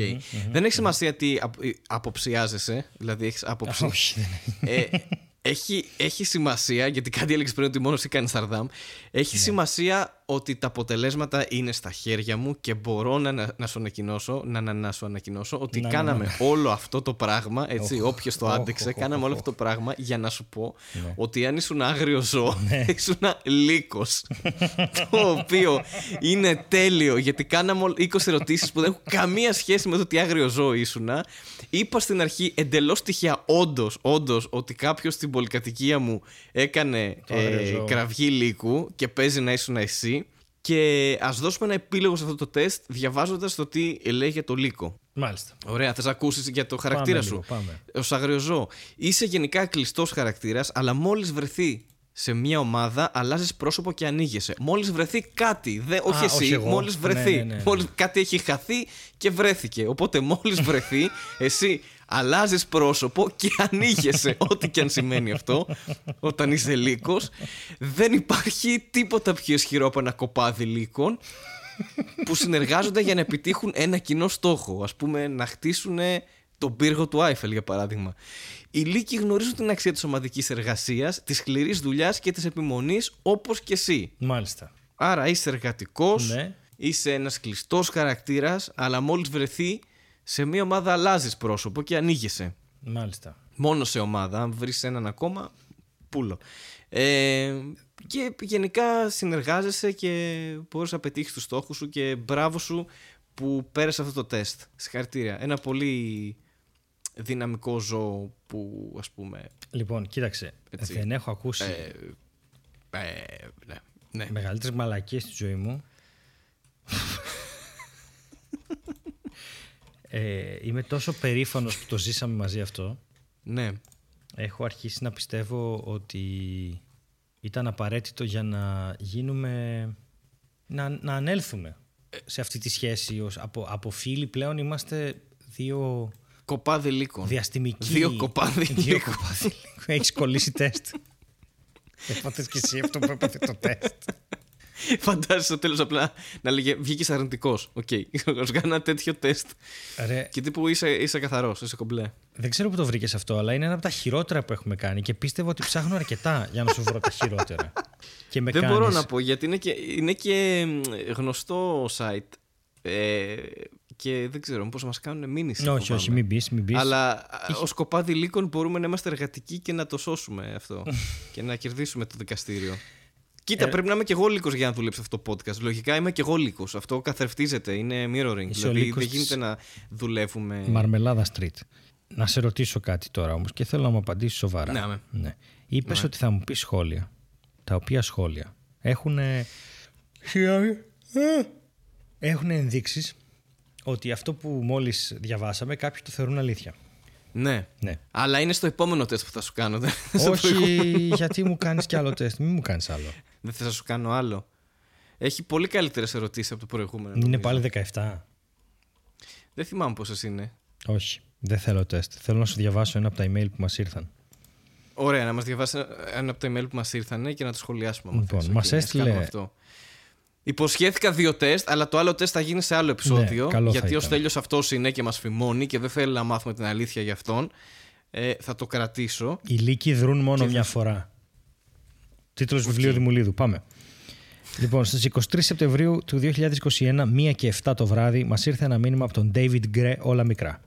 Δεν έχει σημασία τι απο- ε, αποψιάζεσαι, δηλαδή έχεις άποψη. Όχι, δεν είναι. ε, έχει, έχει σημασία, γιατί κάτι έλεγες πριν ότι μόνος εσύ κάνεις Σαρδάμ. Έχει Ναι. σημασία ότι τα αποτελέσματα είναι στα χέρια μου και μπορώ να, να, να σου ανακοινώσω, να, να, να σου ανακοινώσω ότι Να, να, κάναμε να. όλο αυτό το πράγμα. Έτσι, Οχ, όποιος το οχ, άντεξε, οχ, κάναμε οχ, όλο οχ. αυτό το πράγμα για να σου πω Ναι. ότι αν ήσουν άγριο ζώο, *laughs* ήσουν λύκος. το οποίο είναι τέλειο γιατί κάναμε όλ- 20 ερωτήσεις που δεν έχουν καμία σχέση με το τι άγριο ζώο ήσουν. Είπα στην αρχή εντελώς τυχαία, όντως, όντως, ότι κάποιος στην πολυκατοικία μου έκανε Το άγριο ε, ζώο. κραυγή λύκου και παίζει να ήσουν εσύ. Και ας δώσουμε ένα επίλογο σε αυτό το τεστ διαβάζοντας το τι λέει για το λύκο. Μάλιστα. Ωραία, θες να ακούσεις για το χαρακτήρα Πάμε σου; λίγο, πάμε. Ω αγριοζώο. Είσαι γενικά κλειστός χαρακτήρας, αλλά μόλις βρεθεί σε μια ομάδα, αλλάζεις πρόσωπο και ανοίγεσαι. Μόλις βρεθεί κάτι. Δε, όχι όχι εσύ, εγώ. μόλις βρεθεί. Ναι, ναι, ναι, ναι. Μόλις κάτι έχει χαθεί και βρέθηκε. Οπότε μόλις βρεθεί, *laughs* εσύ αλλάζεις πρόσωπο και *laughs* ανοίγεσαι. Ό,τι και αν σημαίνει αυτό, όταν είσαι λύκος. Δεν υπάρχει τίποτα πιο ισχυρό από ένα κοπάδι λύκων που συνεργάζονται για να επιτύχουν ένα κοινό στόχο. Α πούμε, να χτίσουν τον πύργο του Άιφελ, για παράδειγμα. Οι λύκοι γνωρίζουν την αξία της ομαδικής εργασίας, της σκληρής δουλειάς και της επιμονής, όπως και εσύ. Μάλιστα. Άρα είσαι εργατικός, Ναι. είσαι ένας κλειστός χαρακτήρας, αλλά μόλις βρεθεί σε μια ομάδα αλλάζεις πρόσωπο και ανοίγεσαι. Μάλιστα. Μόνο σε ομάδα. Αν βρεις έναν ακόμα, πούλο. Ε, και γενικά συνεργάζεσαι και μπορείς να πετύχεις τους στόχους σου και μπράβο σου που πέρασε αυτό το τεστ. Συγχαρητήρια. Ένα πολύ δυναμικό ζώο που ας πούμε... Λοιπόν, κοίταξε. Έτσι. Δεν έχω ακούσει Ε, ε, ναι, ναι. μεγαλύτερες μαλακίες στη ζωή μου. Ε, είμαι τόσο περήφανος που το ζήσαμε μαζί αυτό. ναι. Έχω αρχίσει να πιστεύω ότι ήταν απαραίτητο για να γίνουμε... να, να ανέλθουμε σε αυτή τη σχέση. Ως, από, από φίλοι πλέον είμαστε δύο Κοπάδι λύκων. διαστημικοί... Δύο κοπάδι Δύο λύκων. κοπάδι λύκων. Έχεις κολλήσει τεστ. Έπαθες και εσύ αυτό που έπαθε το τεστ. *laughs* Φαντάζεσαι στο τέλος απλά να λέγε βγήκες αρνητικός. Οκ. *laughs* Okay. κάνω ένα τέτοιο τεστ. Ρε, Και τύπου είσαι, είσαι καθαρός, είσαι κομπλέ. δεν ξέρω που το βρήκες αυτό, αλλά είναι ένα από τα χειρότερα που έχουμε κάνει και πίστευα ότι ψάχνω αρκετά για να σου βρω τα χειρότερα. *laughs* Και με Δεν κάνεις... μπορώ να πω γιατί είναι και, είναι και μ, γνωστό site. Ε, και δεν ξέρω πώ μας κάνουν μήνυση. Όχι, φοβάμαι. όχι, μην μπει, μην πεις. Αλλά ως κοπάδι λύκων μπορούμε να είμαστε εργατικοί και να το σώσουμε αυτό. και να κερδίσουμε το δικαστήριο. Κοίτα, Ε, πρέπει να είμαι και εγώ λύκος για να δουλέψει αυτό το podcast. Λογικά είμαι και εγώ λύκος. Αυτό καθρεφτίζεται. Είναι mirroring. Είσαι ο δηλαδή λύκος δεν γίνεται της- να δουλεύουμε. Μαρμελάδα Street. Να σε ρωτήσω κάτι τώρα όμως και θέλω να μου απαντήσεις σοβαρά. Ναι, αμέ. ναι. Είπες ότι θα μου πεις σχόλια. Τα οποία σχόλια έχουν... Έχουν ενδείξεις ότι αυτό που μόλις διαβάσαμε κάποιοι το θεωρούν αλήθεια. Ναι. Ναι. Αλλά είναι στο επόμενο τεστ που θα σου κάνω. Δεν *laughs* στο Όχι, προηγούμενο. γιατί μου κάνεις κι άλλο τεστ. Μην μου κάνεις άλλο. Δεν θες να σου κάνω άλλο. Έχει πολύ καλύτερες ερωτήσεις από το προηγούμενο. Είναι νομίζω. πάλι 17. Δεν θυμάμαι πόσες είναι. Όχι, δεν θέλω τεστ. Θέλω να σου διαβάσω ένα από τα email που μας ήρθαν. Ωραία, να μας διαβάσει ένα- ένα από τα email που μας ήρθαν και να το σχολιάσουμε. άμα Λοιπόν, θες. μας Οκ, ας έστειλε- κάνουμε Αυτό. Υποσχέθηκα δύο τεστ, αλλά το άλλο τεστ θα γίνει σε άλλο επεισόδιο. Ναι, καλό θα γιατί ο ήταν. Στέλιος αυτός είναι και μας φιμώνει και δεν θέλει να μάθουμε την αλήθεια για αυτόν. Ε, θα το κρατήσω. Οι λύκοι δρούν μόνο Και μια θα- φορά. Τίτλος βιβλίου Δημουλίδου. Πάμε. Λοιπόν, στις 23 Σεπτεμβρίου του 2021, 1 και 7 το βράδυ, μας ήρθε ένα μήνυμα από τον David Gray, όλα μικρά.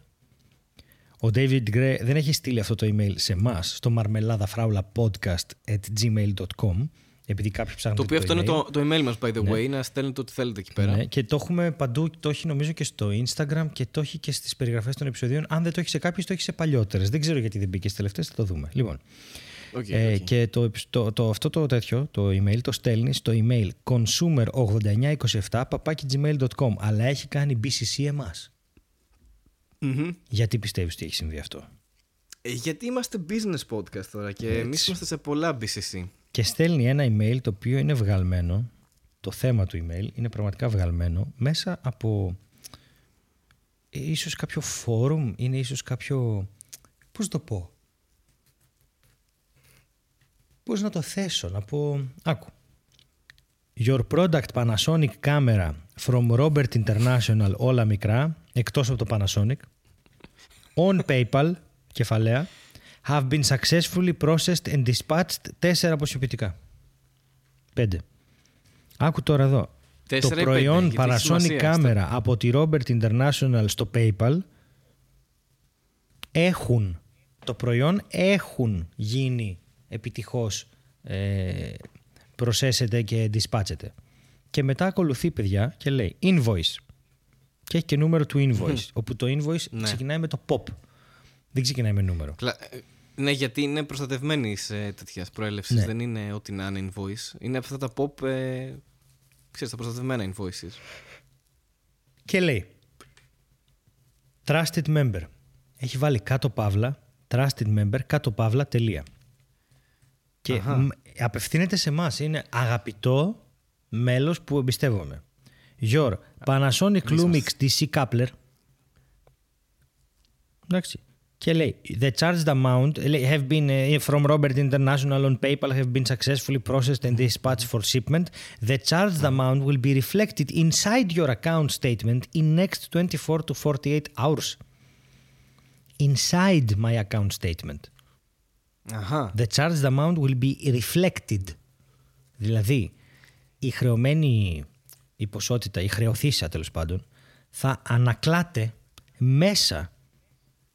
Ο David Gray δεν έχει στείλει αυτό το email σε εμάς στο marmeladafraulapodcast@gmail.com επειδή κάποιοι ψάχνουν Το οποίο αυτό είναι email. το, το email μας, by the way, να στέλνετε ό,τι θέλετε εκεί πέρα. Ναι, και το έχουμε παντού, το έχει νομίζω και στο Instagram και το έχει και στις περιγραφές των επεισοδίων. Αν δεν το έχει σε κάποιες, το έχει σε παλιότερες. Δεν ξέρω γιατί δεν μπήκε στις τελευταίες, θα το δούμε. Λοιπόν, Οκ, Ε, οκ. Και το, το, το, αυτό το τέτοιο, το email, το στέλνεις στο email consumer8927 papakigmail.com αλλά έχει κάνει BCC εμάς. Μμμ. Γιατί πιστεύεις ότι έχει συμβεί αυτό; Ε, Γιατί είμαστε business podcast τώρα και εμείς Έτσι. είμαστε σε πολλά BCC. Και στέλνει ένα email το οποίο είναι βγαλμένο, το θέμα του email είναι πραγματικά βγαλμένο μέσα από ε, ίσως κάποιο φόρουμ, είναι ίσως κάποιο, πώς το πω, πώς να το θέσω, να πω, άκου. Your product Panasonic camera from Robert International όλα μικρά, εκτός από το Panasonic, on PayPal, κεφαλαία, have been successfully processed and dispatched τέσσερα αποσιοποιητικά. Πέντε. Άκου τώρα εδώ. Τέσσερα το ή προϊόν πέντε, γιατί έχει Panasonic σημασία κάμερα από τη Robert International στο PayPal έχουν, το προϊόν έχουν γίνει επιτυχώς ε, προσέσετε και dispatchete. Και μετά ακολουθεί παιδιά και λέει invoice. Και έχει και νούμερο του invoice. όπου το invoice Ναι. ξεκινάει με το pop. Δεν ξεκινάει με νούμερο. Κλα- ε, Ναι, γιατί είναι προστατευμένη σε τέτοιας προέλευσης. Ναι. Δεν είναι ό,τι να είναι invoice. Είναι από αυτά τα pop. Ε, ξέρεις, τα προστατευμένα invoices. Και λέει Trusted member. Έχει βάλει κάτω παύλα Trusted member κάτω παύλα τελεία. Και Αχα. μ, απευθύνεται σε εμά. Είναι αγαπητό μέλος που εμπιστεύομαι. Your Panasonic Lumix DC Coupler. Εντάξει. Και λέει, the charged amount λέει, have been uh, from Robert International on PayPal have been successfully processed and dispatched for shipment. The charged amount will be reflected inside your account statement in next 24 to 48 hours. Inside my account statement. Αχα. The charged amount will be reflected. Δηλαδή, η χρεωμένη η ποσότητα, η χρεωθήσα τέλος πάντων, θα ανακλάται μέσα,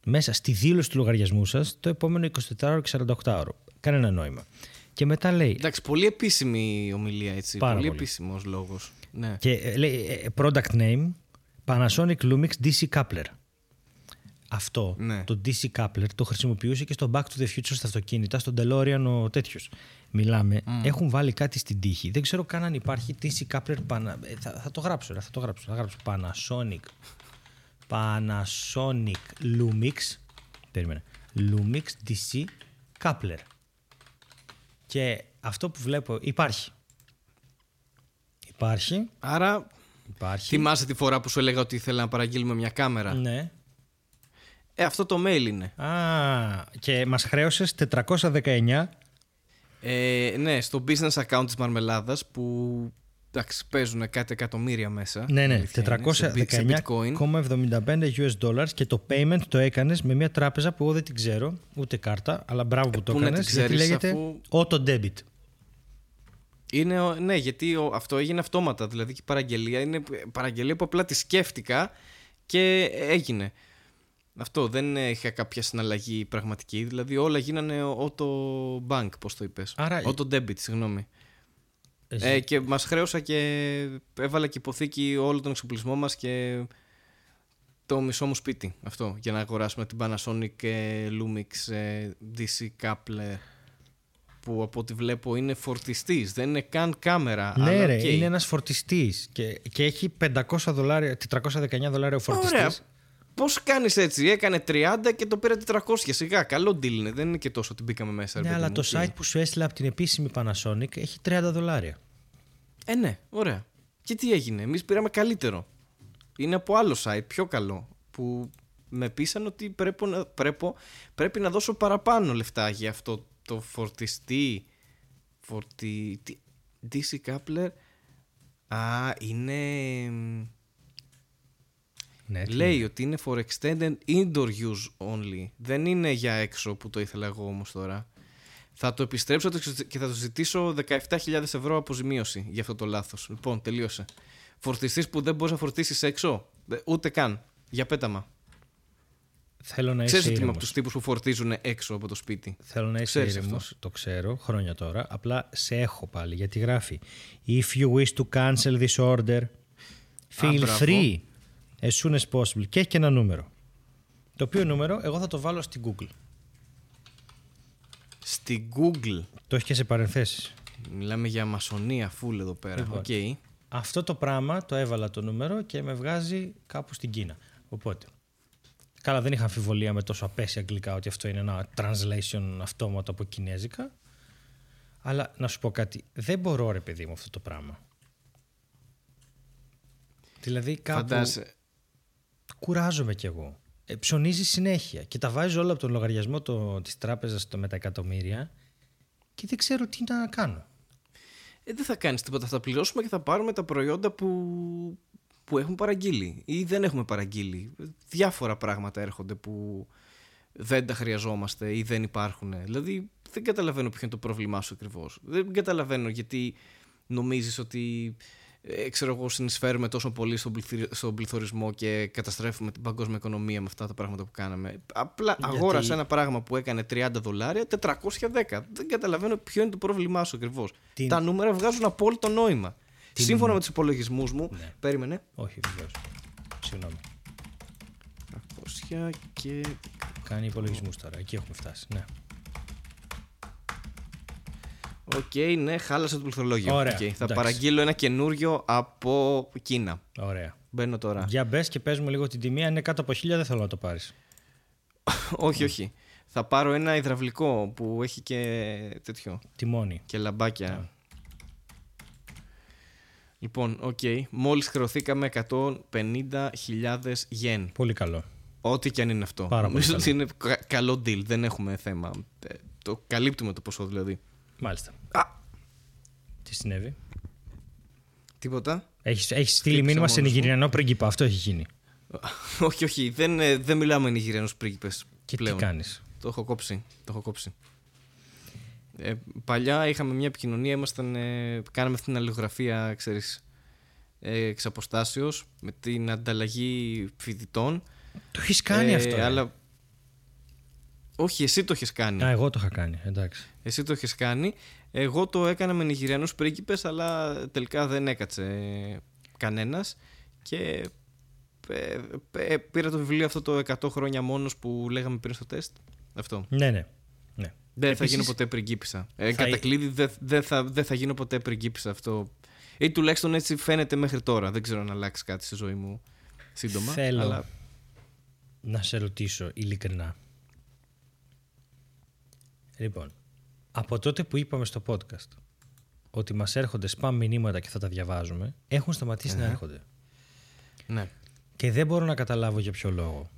μέσα στη δήλωση του λογαριασμού σας το επόμενο 24ωρο και 48ωρο. Κανένα νόημα. Και μετά λέει, Εντάξει, πολύ επίσημη η ομιλία έτσι. Πάρα πολύ, πολύ. επίσημος λόγος. Ναι. και ε, λέει ε, product name Panasonic Lumix DC Coupler. Αυτό Ναι. το DC Coupler το χρησιμοποιούσε και στο Back to the Future στα αυτοκίνητα, στον DeLorean ο τέτοιος. Μιλάμε, έχουν βάλει κάτι στην τύχη. Δεν ξέρω καν αν υπάρχει DC Coupler. Πανα... ε, Θα, θα το γράψω, ρε, θα το γράψω. Θα γράψω Panasonic. Panasonic Lumix. Περίμενε. Lumix DC Coupler. Και αυτό που βλέπω υπάρχει. Υπάρχει. Άρα, Υπάρχει. θυμάσαι τη φορά που σου έλεγα ότι ήθελα να παραγγείλουμε μια κάμερα; Ναι. Ε, αυτό το mail είναι. Α, και μας χρέωσες 419 Ε, ναι, στο business account της Μαρμελάδας που εντάξει, παίζουν κάτι εκατομμύρια μέσα. Ναι, ναι, Αλήθεια είναι, σε bit- σε bitcoin. 419,75 US dollars και το payment το έκανες με μια τράπεζα που εγώ δεν την ξέρω, ούτε κάρτα, αλλά μπράβο που το πού να την έκανες, γιατί ξέρεις, λέγεται αφού- auto debit. Είναι, ο- ναι, γιατί ο- αυτό έγινε αυτόματα. Δηλαδή και η παραγγελία είναι παραγγελία που απλά τη σκέφτηκα και έγινε. Αυτό δεν είχα κάποια συναλλαγή πραγματική. Δηλαδή όλα γίνανε auto bank, πώς το είπες. Άρα- Auto debit, συγγνώμη. Εσύ- Ε, και μας χρέωσα και έβαλα και υποθήκη όλο τον εξοπλισμό μας και το μισό μου σπίτι. Αυτό, για να αγοράσουμε την Panasonic ε, Lumix ε, DC Coupler που από ό,τι βλέπω είναι φορτιστής, δεν είναι καν κάμερα. ναι, αλλά ρε, οκ. είναι ένας φορτιστής και, και έχει 500 δολάρια, 419 δολάρια ο φορτιστής. Ωραία. Πώς κάνεις έτσι, έκανε 30 και το πήρα 400. Σιγά, καλό deal είναι, δεν είναι και τόσο ότι μπήκαμε μέσα. ρε Ναι, παιδί αλλά μου, το οκ. site που σου έστειλα από την επίσημη Panasonic έχει 30 δολάρια. Ε, ναι, ωραία. Και τι έγινε, εμείς πήραμε καλύτερο. Είναι από άλλο site, πιο καλό, που με πείσαν ότι πρέπει να, πρέπει, πρέπει να δώσω παραπάνω λεφτά για αυτό το φορτιστή, φορτι... τι- DC coupler. Α, είναι... Ναι, τι Λέει ότι είναι for extended indoor use only. Δεν είναι για έξω που το ήθελα εγώ όμως τώρα. Θα το επιστρέψω και θα το ζητήσω 17.000 ευρώ αποζημίωση για αυτό το λάθος. Λοιπόν, τελείωσε. Φορτιστής που δεν μπορείς να φορτίσεις έξω. Δε- Ούτε καν. Για πέταμα. Θέλω να Ξέρεις είσαι ότι είμαι από ήρεμος. τους τύπους που φορτίζουν έξω από το σπίτι; Θέλω να είσαι Ξέρεις ήρεμος, το ξέρω, χρόνια τώρα. Απλά σε έχω πάλι, γιατί γράφει If you wish to cancel this order, feel μπράβο. free as soon as possible. Και έχει και ένα νούμερο. Το οποίο νούμερο εγώ θα το βάλω στην Google. Στην Google. Το έχεις και σε παρενθέσεις. Μιλάμε για μασονία full εδώ πέρα. Λοιπόν. Οκ. Αυτό το πράγμα το έβαλα το νούμερο και με βγάζει κάπου στην Κίνα. Οπότε. Καλά, δεν είχα αμφιβολία με τόσο απαίσια αγγλικά ότι αυτό είναι ένα translation αυτόματο από κινέζικα. Αλλά να σου πω κάτι. Δεν μπορώ, ρε παιδί μου, αυτό το πράγμα. Δηλαδή κάπου Φαντάζεσαι. Κουράζομαι κι εγώ. Ε, ψωνίζει συνέχεια και τα βάζει όλα από τον λογαριασμό το, της τράπεζας το, με τα εκατομμύρια και δεν ξέρω τι να κάνω. Ε, δεν θα κάνεις τίποτα. Θα πληρώσουμε και θα πάρουμε τα προϊόντα που, που έχουμε παραγγείλει ή δεν έχουμε παραγγείλει. Διάφορα πράγματα έρχονται που δεν τα χρειαζόμαστε ή δεν υπάρχουν. Δηλαδή δεν καταλαβαίνω ποιο είναι το πρόβλημά σου ακριβώς. Δεν καταλαβαίνω γιατί νομίζεις ότι ε, ξέρω εγώ, συνεισφέρουμε τόσο πολύ στον, πληθυ- στον πληθωρισμό και καταστρέφουμε την παγκόσμια οικονομία με αυτά τα πράγματα που κάναμε. Απλά Γιατί- αγόρασα ένα πράγμα που έκανε 30 δολάρια, 410. Δεν καταλαβαίνω ποιο είναι το πρόβλημά σου ακριβώς. Τι- Τα νούμερα βγάζουν απόλυτο νόημα. Τι- Σύμφωνα με τους υπολογισμούς μου, Ναι. περίμενε. Όχι, βεβαίως. Συγγνώμη. 300 και. Κάνει υπολογισμούς τώρα. Εκεί έχουμε φτάσει. Ναι. Οκ, ναι, χάλασε το πληκτρολόγιο. Ωραία, Οκ, θα εντάξει. παραγγείλω ένα καινούριο από Κίνα. Ωραία. Μπαίνω τώρα. Για μπες και πες μου λίγο την τιμή. Αν είναι κάτω από χίλια, δεν θέλω να το πάρεις. *laughs* όχι, όχι. Θα πάρω ένα υδραυλικό που έχει και τέτοιο. Τιμόνι. Και λαμπάκια. Λοιπόν, οκ. Μόλις χρεωθήκαμε 150.000 γεν. Πολύ καλό. Ό,τι και αν είναι αυτό. Πάρα πολύ Νομίζω καλό. ότι είναι κα- καλό deal. Δεν έχουμε θέμα. Ε, Το καλύπτουμε το ποσό δηλαδή. Μάλιστα. Α, Τι συνέβη; τίποτα. Έχεις έχεις στείλει Χτύπησα μήνυμα σε μόνος μου. Νιγηριανό πρίγκιπα. Αυτό έχει γίνει. *laughs* όχι, όχι. Δεν, ε, δεν μιλάμε Νιγηριανούς πρίγκιπες Και πλέον. τι κάνεις; Το έχω κόψει. Το έχω κόψει. Ε, παλιά είχαμε μια επικοινωνία, ήμασταν, ε, κάναμε αυτή την αλληλογραφία, ξέρεις, ε, εξ αποστάσεως, με την ανταλλαγή φοιτητών. Το έχεις κάνει Ε, αυτό. ρε. Αλλά... Όχι, εσύ το έχεις κάνει. Α, εγώ το είχα κάνει. Εντάξει. Εσύ το έχεις κάνει. Εγώ το έκανα με Νιγηριανούς πρίγκιπες, αλλά τελικά δεν έκατσε ε, κανένας. Και ε, ε, πήρα το βιβλίο αυτό το 100 χρόνια μόνος που λέγαμε πριν στο τεστ. Αυτό. Ναι, ναι. ναι. Δεν θα Επίσης, γίνω ποτέ πριγκίπισσα. Ε, θα- Κατά κλείδι δεν δεν θα, δεν θα γίνω ποτέ πριγκίπισσα αυτό. Ή τουλάχιστον έτσι φαίνεται μέχρι τώρα. Δεν ξέρω αν αλλάξει κάτι στη ζωή μου σύντομα. Θέλω Αλλά να σε ρωτήσω ειλικρινά. Λοιπόν, από τότε που είπαμε στο podcast ότι μας έρχονται spam μηνύματα και θα τα διαβάζουμε, έχουν σταματήσει να έρχονται. ναι. Και δεν μπορώ να καταλάβω για ποιο λόγο.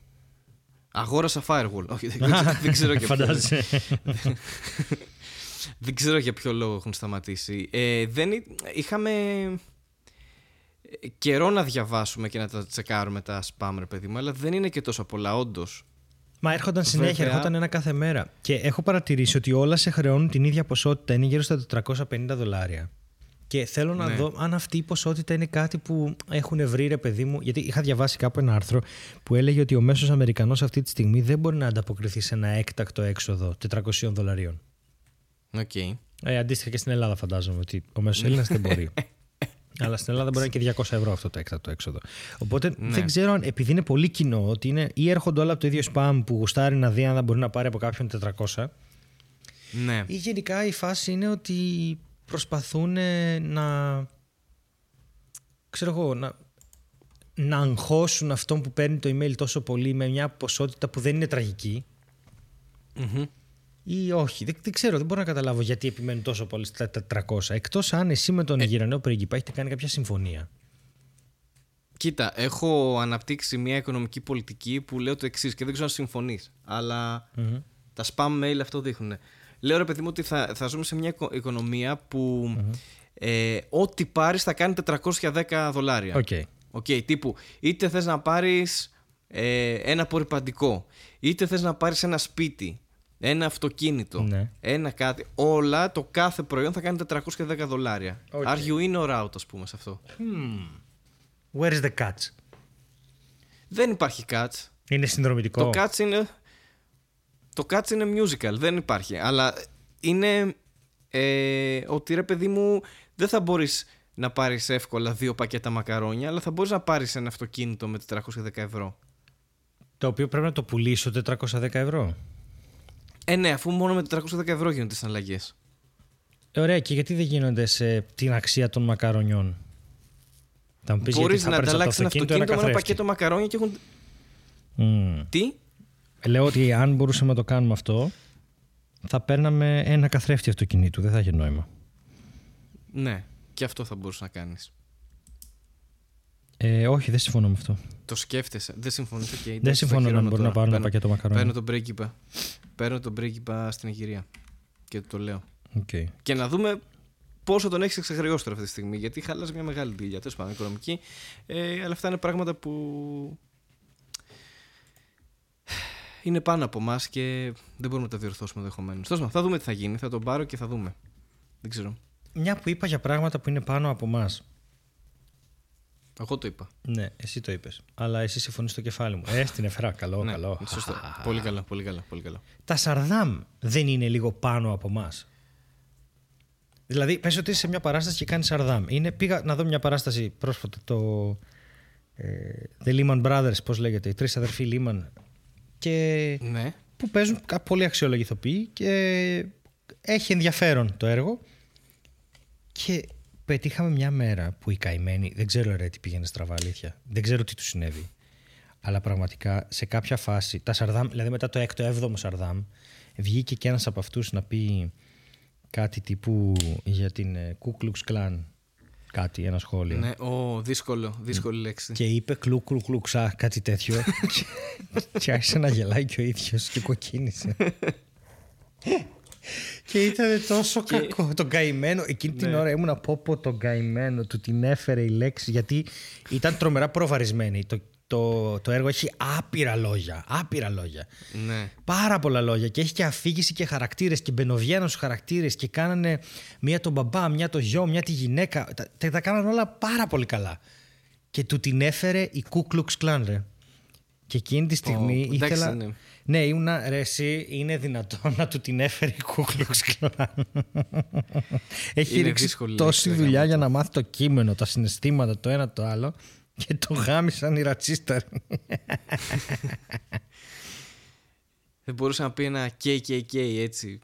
Αγόρασα firewall. Όχι, δεν, ξέρω- δεν ξέρω *laughs* για ποιο, Φαντάζεσαι. *laughs* δεν ξέρω για ποιο λόγο έχουν σταματήσει. Ε, δεν, εί- είχαμε ε, καιρό να διαβάσουμε και να τα τσεκάρουμε τα spam, ρε παιδί μου, αλλά δεν είναι και τόσο πολλά, όντως. Μα έρχονταν συνέχεια, Βέβαια. έρχονταν ένα κάθε μέρα. Και έχω παρατηρήσει ότι όλα σε χρεώνουν την ίδια ποσότητα, είναι γύρω στα 450 δολάρια. Και θέλω να Ναι. δω αν αυτή η ποσότητα είναι κάτι που έχουν βρει, ρε παιδί μου. Γιατί είχα διαβάσει κάπου ένα άρθρο που έλεγε ότι ο μέσος Αμερικανός αυτή τη στιγμή δεν μπορεί να ανταποκριθεί σε ένα έκτακτο έξοδο 400 δολαρίων. Οκ. Ε, αντίστοιχα και στην Ελλάδα, φαντάζομαι ότι ο μέσος Έλληνας δεν μπορεί. *laughs* Αλλά στην Ελλάδα μπορεί να είναι και 200 ευρώ αυτό το έκτακτο έξοδο. Οπότε Ναι. δεν ξέρω αν επειδή είναι πολύ κοινό ότι είναι ή έρχονται όλα από το ίδιο spam που γουστάρει να δει αν δεν μπορεί να πάρει από κάποιον 400 Ναι. ή γενικά η φάση είναι ότι προσπαθούν να ξέρω εγώ να, να αγχώσουν αυτόν που παίρνει το email τόσο πολύ με μια ποσότητα που δεν είναι τραγική Μμμ. Ή όχι. Δεν, δεν ξέρω, δεν μπορώ να καταλάβω γιατί επιμένουν τόσο πολύ στα 400. Εκτός αν εσύ με τον Ιγυρανό πρίγκιπα έχετε κάνει κάποια συμφωνία. Κοίτα, έχω αναπτύξει μια οικονομική πολιτική που λέω το εξής και δεν ξέρω αν συμφωνείς. Αλλά τα spam mail αυτό δείχνουν. Λέω ρε παιδί μου ότι θα, θα ζούμε σε μια οικο- οικονομία που ε, ό,τι πάρεις θα κάνει 410 δολάρια. Οκ. Οκ, τύπου είτε θες να πάρεις ε, ένα απορριπαντικό, είτε θες να πάρεις ένα σπίτι, ένα αυτοκίνητο, Ναι. ένα κάτι, όλα το κάθε προϊόν θα κάνει 410 δολάρια. Οκ. Are you in or out, ας πούμε, σε αυτό. Where is the catch? Δεν υπάρχει cuts. Είναι συνδρομητικό. Το Cats είναι. Το Cats είναι musical, δεν υπάρχει. Αλλά είναι. Ε, ότι ρε παιδί μου, δεν θα μπορείς να πάρεις εύκολα δύο πακέτα μακαρόνια, αλλά θα μπορείς να πάρεις ένα αυτοκίνητο με 410 ευρώ. Το οποίο πρέπει να το πουλήσω 410 ευρώ. Ε, ναι, αφού μόνο με 410 ευρώ γίνονται τις αλλαγές. Ε, Ωραία, και γιατί δεν γίνονται σε την αξία των μακαρονιών; Θα μου πεις Μπορείς γιατί θα να παίρνεις από το ανταλλάξει ένα αυτοκίνητο αυτοκίνητο με ένα καθρέφτη. πακέτο μακαρόνια και έχουν. Μμμ. Τι; Λέω ότι αν μπορούσαμε να το κάνουμε αυτό, θα παίρναμε ένα καθρέφτη αυτοκινήτου. Δεν θα είχε νόημα. Ναι, και αυτό θα μπορούσες να κάνεις. Ε, όχι, δεν συμφωνώ με αυτό. Το σκέφτεσαι. Δεν συμφωνείς. Okay, δεν συμφωνώ να μπορούν να πάρουν ένα πακέτο μακαρόνια. Παίρνω τον πρίγκιπα. Παίρνω τον πρίγκιπα στην Αιγυρία. Και του το λέω. Okay. Και να δούμε πόσο τον έχεις εξαγριώσει τώρα αυτή τη στιγμή. Γιατί χαλάζει μια μεγάλη δουλειά. Τέλος πάντων, οικονομική. Ε, αλλά αυτά είναι πράγματα που. Είναι πάνω από εμάς και δεν μπορούμε να τα διορθώσουμε ενδεχομένως. Τέλος θα δούμε τι θα γίνει. Θα τον πάρω και θα δούμε. Δεν ξέρω. Μια που είπα για πράγματα που είναι πάνω από εμάς. Εγώ το είπα. Ναι, εσύ το είπες. Αλλά εσύ συμφωνείς στο κεφάλι μου. Ε, στην εφρά. Καλό, ναι, καλό. Σωστό. πολύ καλά, πολύ καλά, πολύ καλά. Τα Σαρδάμ δεν είναι λίγο πάνω από εμάς. Δηλαδή, πες ότι είσαι σε μια παράσταση και κάνεις Σαρδάμ. Είναι, πήγα να δω μια παράσταση πρόσφατα, το ε, The Lehman Brothers, πώς λέγεται, οι τρεις αδερφοί Lehman. Και Ναι. που παίζουν κα- πολύ αξιόλογοι ηθοποιοί και έχει ενδιαφέρον το έργο. Και πετύχαμε μια μέρα που οι καημένοι, δεν ξέρω ρε τι πήγαινε στραβά αλήθεια, δεν ξέρω τι τους συνέβη. Αλλά πραγματικά σε κάποια φάση, τα Σαρδάμ, δηλαδή μετά το 6ο-7ο Σαρδάμ, βγήκε και ένας από αυτούς να πει κάτι τύπου για την ε, Ku Klux Klan, κάτι, ένα σχόλιο. ναι. Ο, δύσκολο, δύσκολη λέξη. Και είπε κλου κλου κλου ξά, κάτι τέτοιο. *laughs* και, και άρχισε να γελάει και ο ίδιος και κοκκίνησε. *laughs* και ήταν τόσο κακό. Τον καημένο. Εκείνη την Ναι. ώρα ήμουν από πω τον καημένο. Του την έφερε η λέξη. Γιατί ήταν τρομερά προβαρισμένη. Το, το, το έργο έχει άπειρα λόγια. Άπειρα λόγια. ναι. Πάρα πολλά λόγια και έχει και αφήγηση και χαρακτήρες και μπαινοβγαίνουν στους χαρακτήρες και κάνανε μία τον μπαμπά, μία το γιο, μία τη γυναίκα. Τα, τα, τα κάνανε όλα πάρα πολύ καλά. Και του την έφερε η Ku Klux Klan, ρε. Και εκείνη τη στιγμή Ω, εντάξει, ήθελα... ναι. Ναι, ήμουνα ρε εσύ, είναι δυνατόν να του την έφερε η Ku Klux Klan. Έχει Είναι ρίξει δύσκολη τόση λέξη, δουλειά ρε, για να μάθει το κείμενο, τα συναισθήματα, το ένα το άλλο και το γάμισαν οι ρατσίσταροι. *laughs* Δεν μπορούσε να πει ένα KKK έτσι.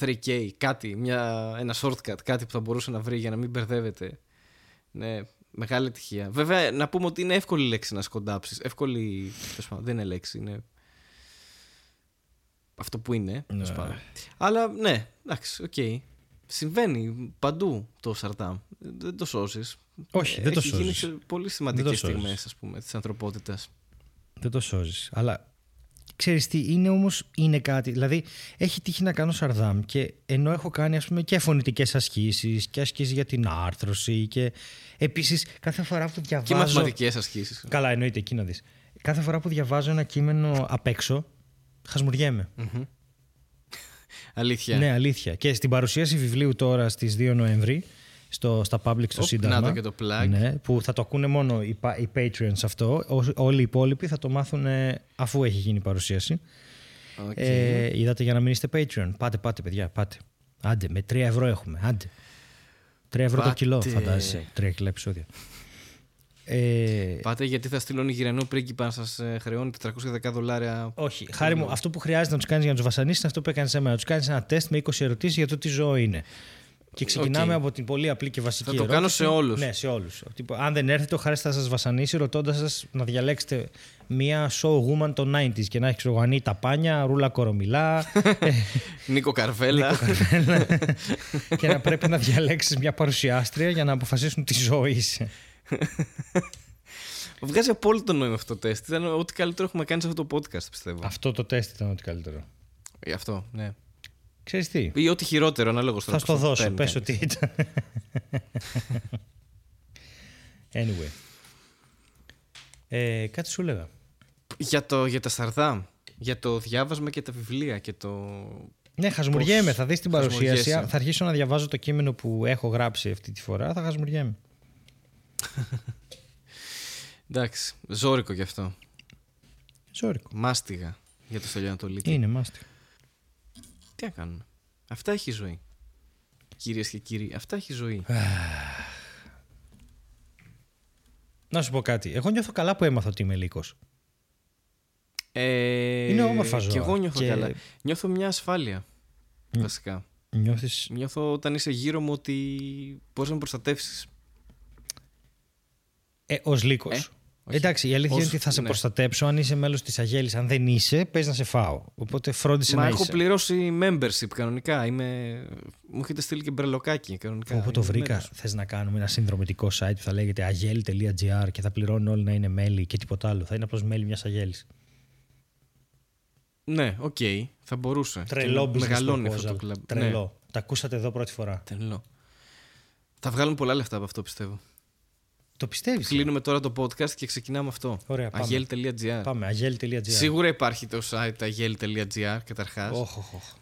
3K, κάτι, μια, ένα shortcut, κάτι που θα μπορούσε να βρει για να μην μπερδεύεται. Ναι, μεγάλη ευτυχία. Βέβαια, να πούμε ότι είναι εύκολη λέξη να σκοντάψεις. Εύκολη. τέλος πάντων, δεν είναι λέξη, είναι. Αυτό που είναι. τέλος πάντων. Αλλά ναι, εντάξει, οκ. Συμβαίνει παντού το Σαρτάμ. Δεν το σώζει. Όχι, δεν το Έχει γίνει σώζεις. σε πολύ Δεν σημαντικές το σώζεις. στιγμές, ας πούμε, της ανθρωπότητας. Δεν το σώζει. Αλλά ξέρεις τι, είναι όμως είναι κάτι. Δηλαδή, έχει τύχει να κάνω σαρδάμ και ενώ έχω κάνει ας πούμε, και φωνητικές ασκήσεις και ασκήσεις για την άρθρωση και επίσης κάθε φορά που διαβάζω. Και μαθηματικές ασκήσεις. Καλά, εννοείται, εκεί να δεις. Κάθε φορά που διαβάζω ένα κείμενο απ' έξω, χασμουριέμαι. Αλήθεια. Ναι, αλήθεια. Και στην παρουσίαση βιβλίου τώρα στις 2 Νοεμβρη, στο, στα public στο Οπ, Σύνταγμα. να το και το plug. Ναι, που θα το ακούνε μόνο οι, pa- οι Patreons αυτό. Ό- Όλοι οι υπόλοιποι θα το μάθουν ε, αφού έχει γίνει η παρουσίαση. Οκ. Ε, είδατε για να μην είστε Patreon. Πάτε, πάτε, παιδιά, πάτε. Άντε, με 3 ευρώ έχουμε. Άντε. 3 ευρώ το Πάτε. κιλό, φαντάζεσαι. 3 κιλά επεισόδια. Ε, Πάτε γιατί θα στείλω Νιγηριανό πρίγκιπα να σας χρεώνει 410 δολάρια. όχι, Χάρη μου, αυτό που χρειάζεται να τους κάνεις για να τους βασανίσεις είναι αυτό που έκανες σε μένα. Να τους κάνεις ένα τεστ με 20 ερωτήσεις για το τι ζώο είναι. Και ξεκινάμε Οκ. από την πολύ απλή και βασική Θα το ερώτηση. κάνω σε όλους. Ναι, σε όλους. Αν δεν έρθετε, ο Χάρης θα σας βασανίσει ρωτώντας σας να διαλέξετε μία show woman των 90s και να έχεις ξέρω, Ανίτα Πάνια, Ρούλα Κορομιλά. ε, *laughs* Νίκο Καρβέλα. *laughs* και να πρέπει να διαλέξεις μια παρουσιάστρια για να αποφασίσουν τι ζώο είσαι. *laughs* Βγάζει απόλυτο νόημα αυτό το τεστ. Ήταν ό,τι καλύτερο έχουμε κάνει σε αυτό το podcast, πιστεύω. Αυτό το τεστ ήταν ό,τι καλύτερο. Γι' αυτό, ναι. Ξέρεις τι, Ή ό,τι χειρότερο, ανάλογο θα στο δώσω. Πες ότι ήταν. *laughs* anyway. Ε, κάτι σου έλεγα. Για, το, για τα σαρδάμ. Για το διάβασμα και τα βιβλία και το. Ναι, χασμουριέμαι. Πώς Θα δεις την παρουσίαση. χασμουριέσαι. Θα αρχίσω να διαβάζω το κείμενο που έχω γράψει αυτή τη φορά. Θα χασμουριέμαι. Εντάξει, ζώρικο γι' αυτό. Ζώρικο. Μάστιγα για το Στελιανατολίτη. Είναι μάστι. Τι να κάνουμε. Αυτά έχει η ζωή. Κυρίες και κύριοι, αυτά έχει η ζωή. Να σου πω κάτι. Εγώ νιώθω καλά που έμαθα ότι είμαι λύκος. Ε, Είναι όμορφα ζώα. Και εγώ νιώθω Και- καλά. Νιώθω μια ασφάλεια. Μ. Βασικά. Νιώθεις... Νιώθω όταν είσαι γύρω μου ότι μπορείς να με προστατεύσεις. Ε, ως λύκος. Ε, όχι. Εντάξει, η αλήθεια Ως- είναι ότι θα σε ναι. προστατέψω αν είσαι μέλος της Αγέλης. Αν δεν είσαι, πες να σε φάω. Οπότε φρόντισε Μα να έχω είσαι. πληρώσει membership κανονικά. Είμαι... Μου έχετε στείλει και μπρελοκάκι κανονικά. Όπου το Είμαι βρήκα, μέλος. θες να κάνουμε ένα συνδρομητικό site που θα λέγεται αγέλη.gr και θα πληρώνουν όλοι να είναι μέλη και τίποτα άλλο. Θα είναι απλώς μέλη μιας αγέλης. Ναι, οκ. Θα μπορούσε. Τρελό Και business Μεγαλώνει αυτό proposal. το κλαμπ. Τρελό. Ναι, Τα ακούσατε εδώ πρώτη φορά. τρελό. Θα βγάλουν πολλά λεφτά από αυτό πιστεύω. Το πιστεύεις. ε; Κλείνουμε τώρα το podcast και ξεκινάμε αυτό. Ωραία, πάμε. Αγέλ.gr. Πάμε, αγέλη.gr. Σίγουρα υπάρχει το site αγέλ.gr καταρχάς. Όχ, όχ, όχ.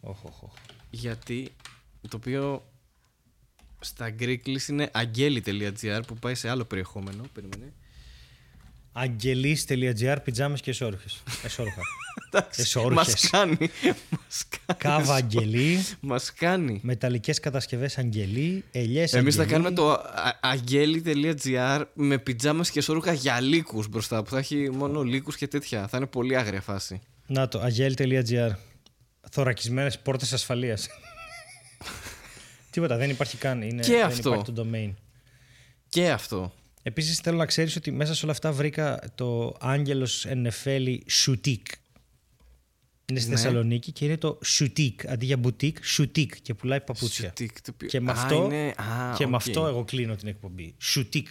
Όχ, όχ, όχ. Γιατί το οποίο στα Greeklis είναι αγγέλη.gr που πάει σε άλλο περιεχόμενο. Περίμενε. Αγγελής.gr, πιτζάμες και εσόρουχες. *laughs* Εσόρουχα. Εσόρουχες. Μας κάνει. Μας κάνει. Κάβα αγγελή, Μας κάνει. μεταλλικές κατασκευές αγγελή, ελιές Εμείς θα αγγελή. κάνουμε το α- αγγέλη.gr με πιτζάμες και σωρούχα για λύκους μπροστά που θα έχει μόνο λύκους και τέτοια. Θα είναι πολύ άγρια φάση. Να το, αγέλη.gr. Θωρακισμένες πόρτες ασφαλείας. *laughs* Τίποτα, δεν υπάρχει καν. Είναι, Και δεν αυτό. υπάρχει το domain. Και αυτό. Επίσης θέλω να ξέρεις ότι μέσα σε όλα αυτά βρήκα το Άγγελος Ενεφέλη Σουτίκ. Είναι στη Ναι. Θεσσαλονίκη και είναι το Σουτίκ. Αντί για μπουτίκ, Σουτίκ και πουλάει παπούτσια. Σουτίκ, το οποίο- Και με Α, αυτό, είναι- α, και με οκ. αυτό εγώ κλείνω την εκπομπή. Σουτίκ.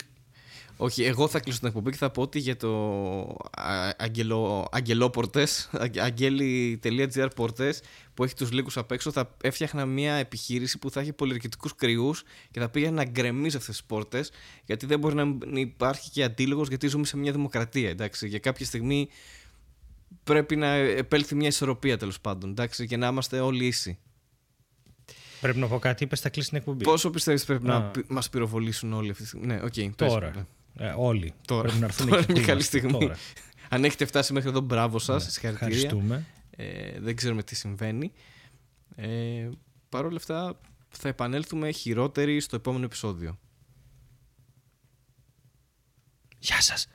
Όχι, εγώ θα κλείσω την εκπομπή και θα πω ότι για το α- αγγελο, αγγελόπορτες, αγ- αγέλη.gr πόρτες που έχει τους λύκους απ' έξω θα έφτιαχνα μια επιχείρηση που θα έχει πολιορκητικούς κριούς και θα πήγαινε να γκρεμίζει αυτές τις πόρτες γιατί δεν μπορεί να μην υπάρχει και αντίλογος γιατί ζούμε σε μια δημοκρατία, εντάξει. Για κάποια στιγμή πρέπει να επέλθει μια ισορροπία τέλος πάντων, εντάξει, και να είμαστε όλοι ίσοι. Πρέπει να πω κάτι, είπες θα κλείσει την εκπομπή. Πόσο πιστεύεις πρέπει Α. να πι- μας πυροβολήσουν όλοι αυτή τη στιγμή; Ναι, οκ. πες, Τώρα. πες. Ε, όλοι. Τώρα. Πρέπει να έρθουν Τώρα εκεί είναι που μια καλή είμαστε. στιγμή. Τώρα. Αν έχετε φτάσει μέχρι εδώ, μπράβο σας. Συγχαρητήρια. Ευχαριστούμε. Ε, δεν ξέρουμε τι συμβαίνει. Ε, Παρ' όλα αυτά, θα επανέλθουμε χειρότεροι στο επόμενο επεισόδιο. Γεια σας.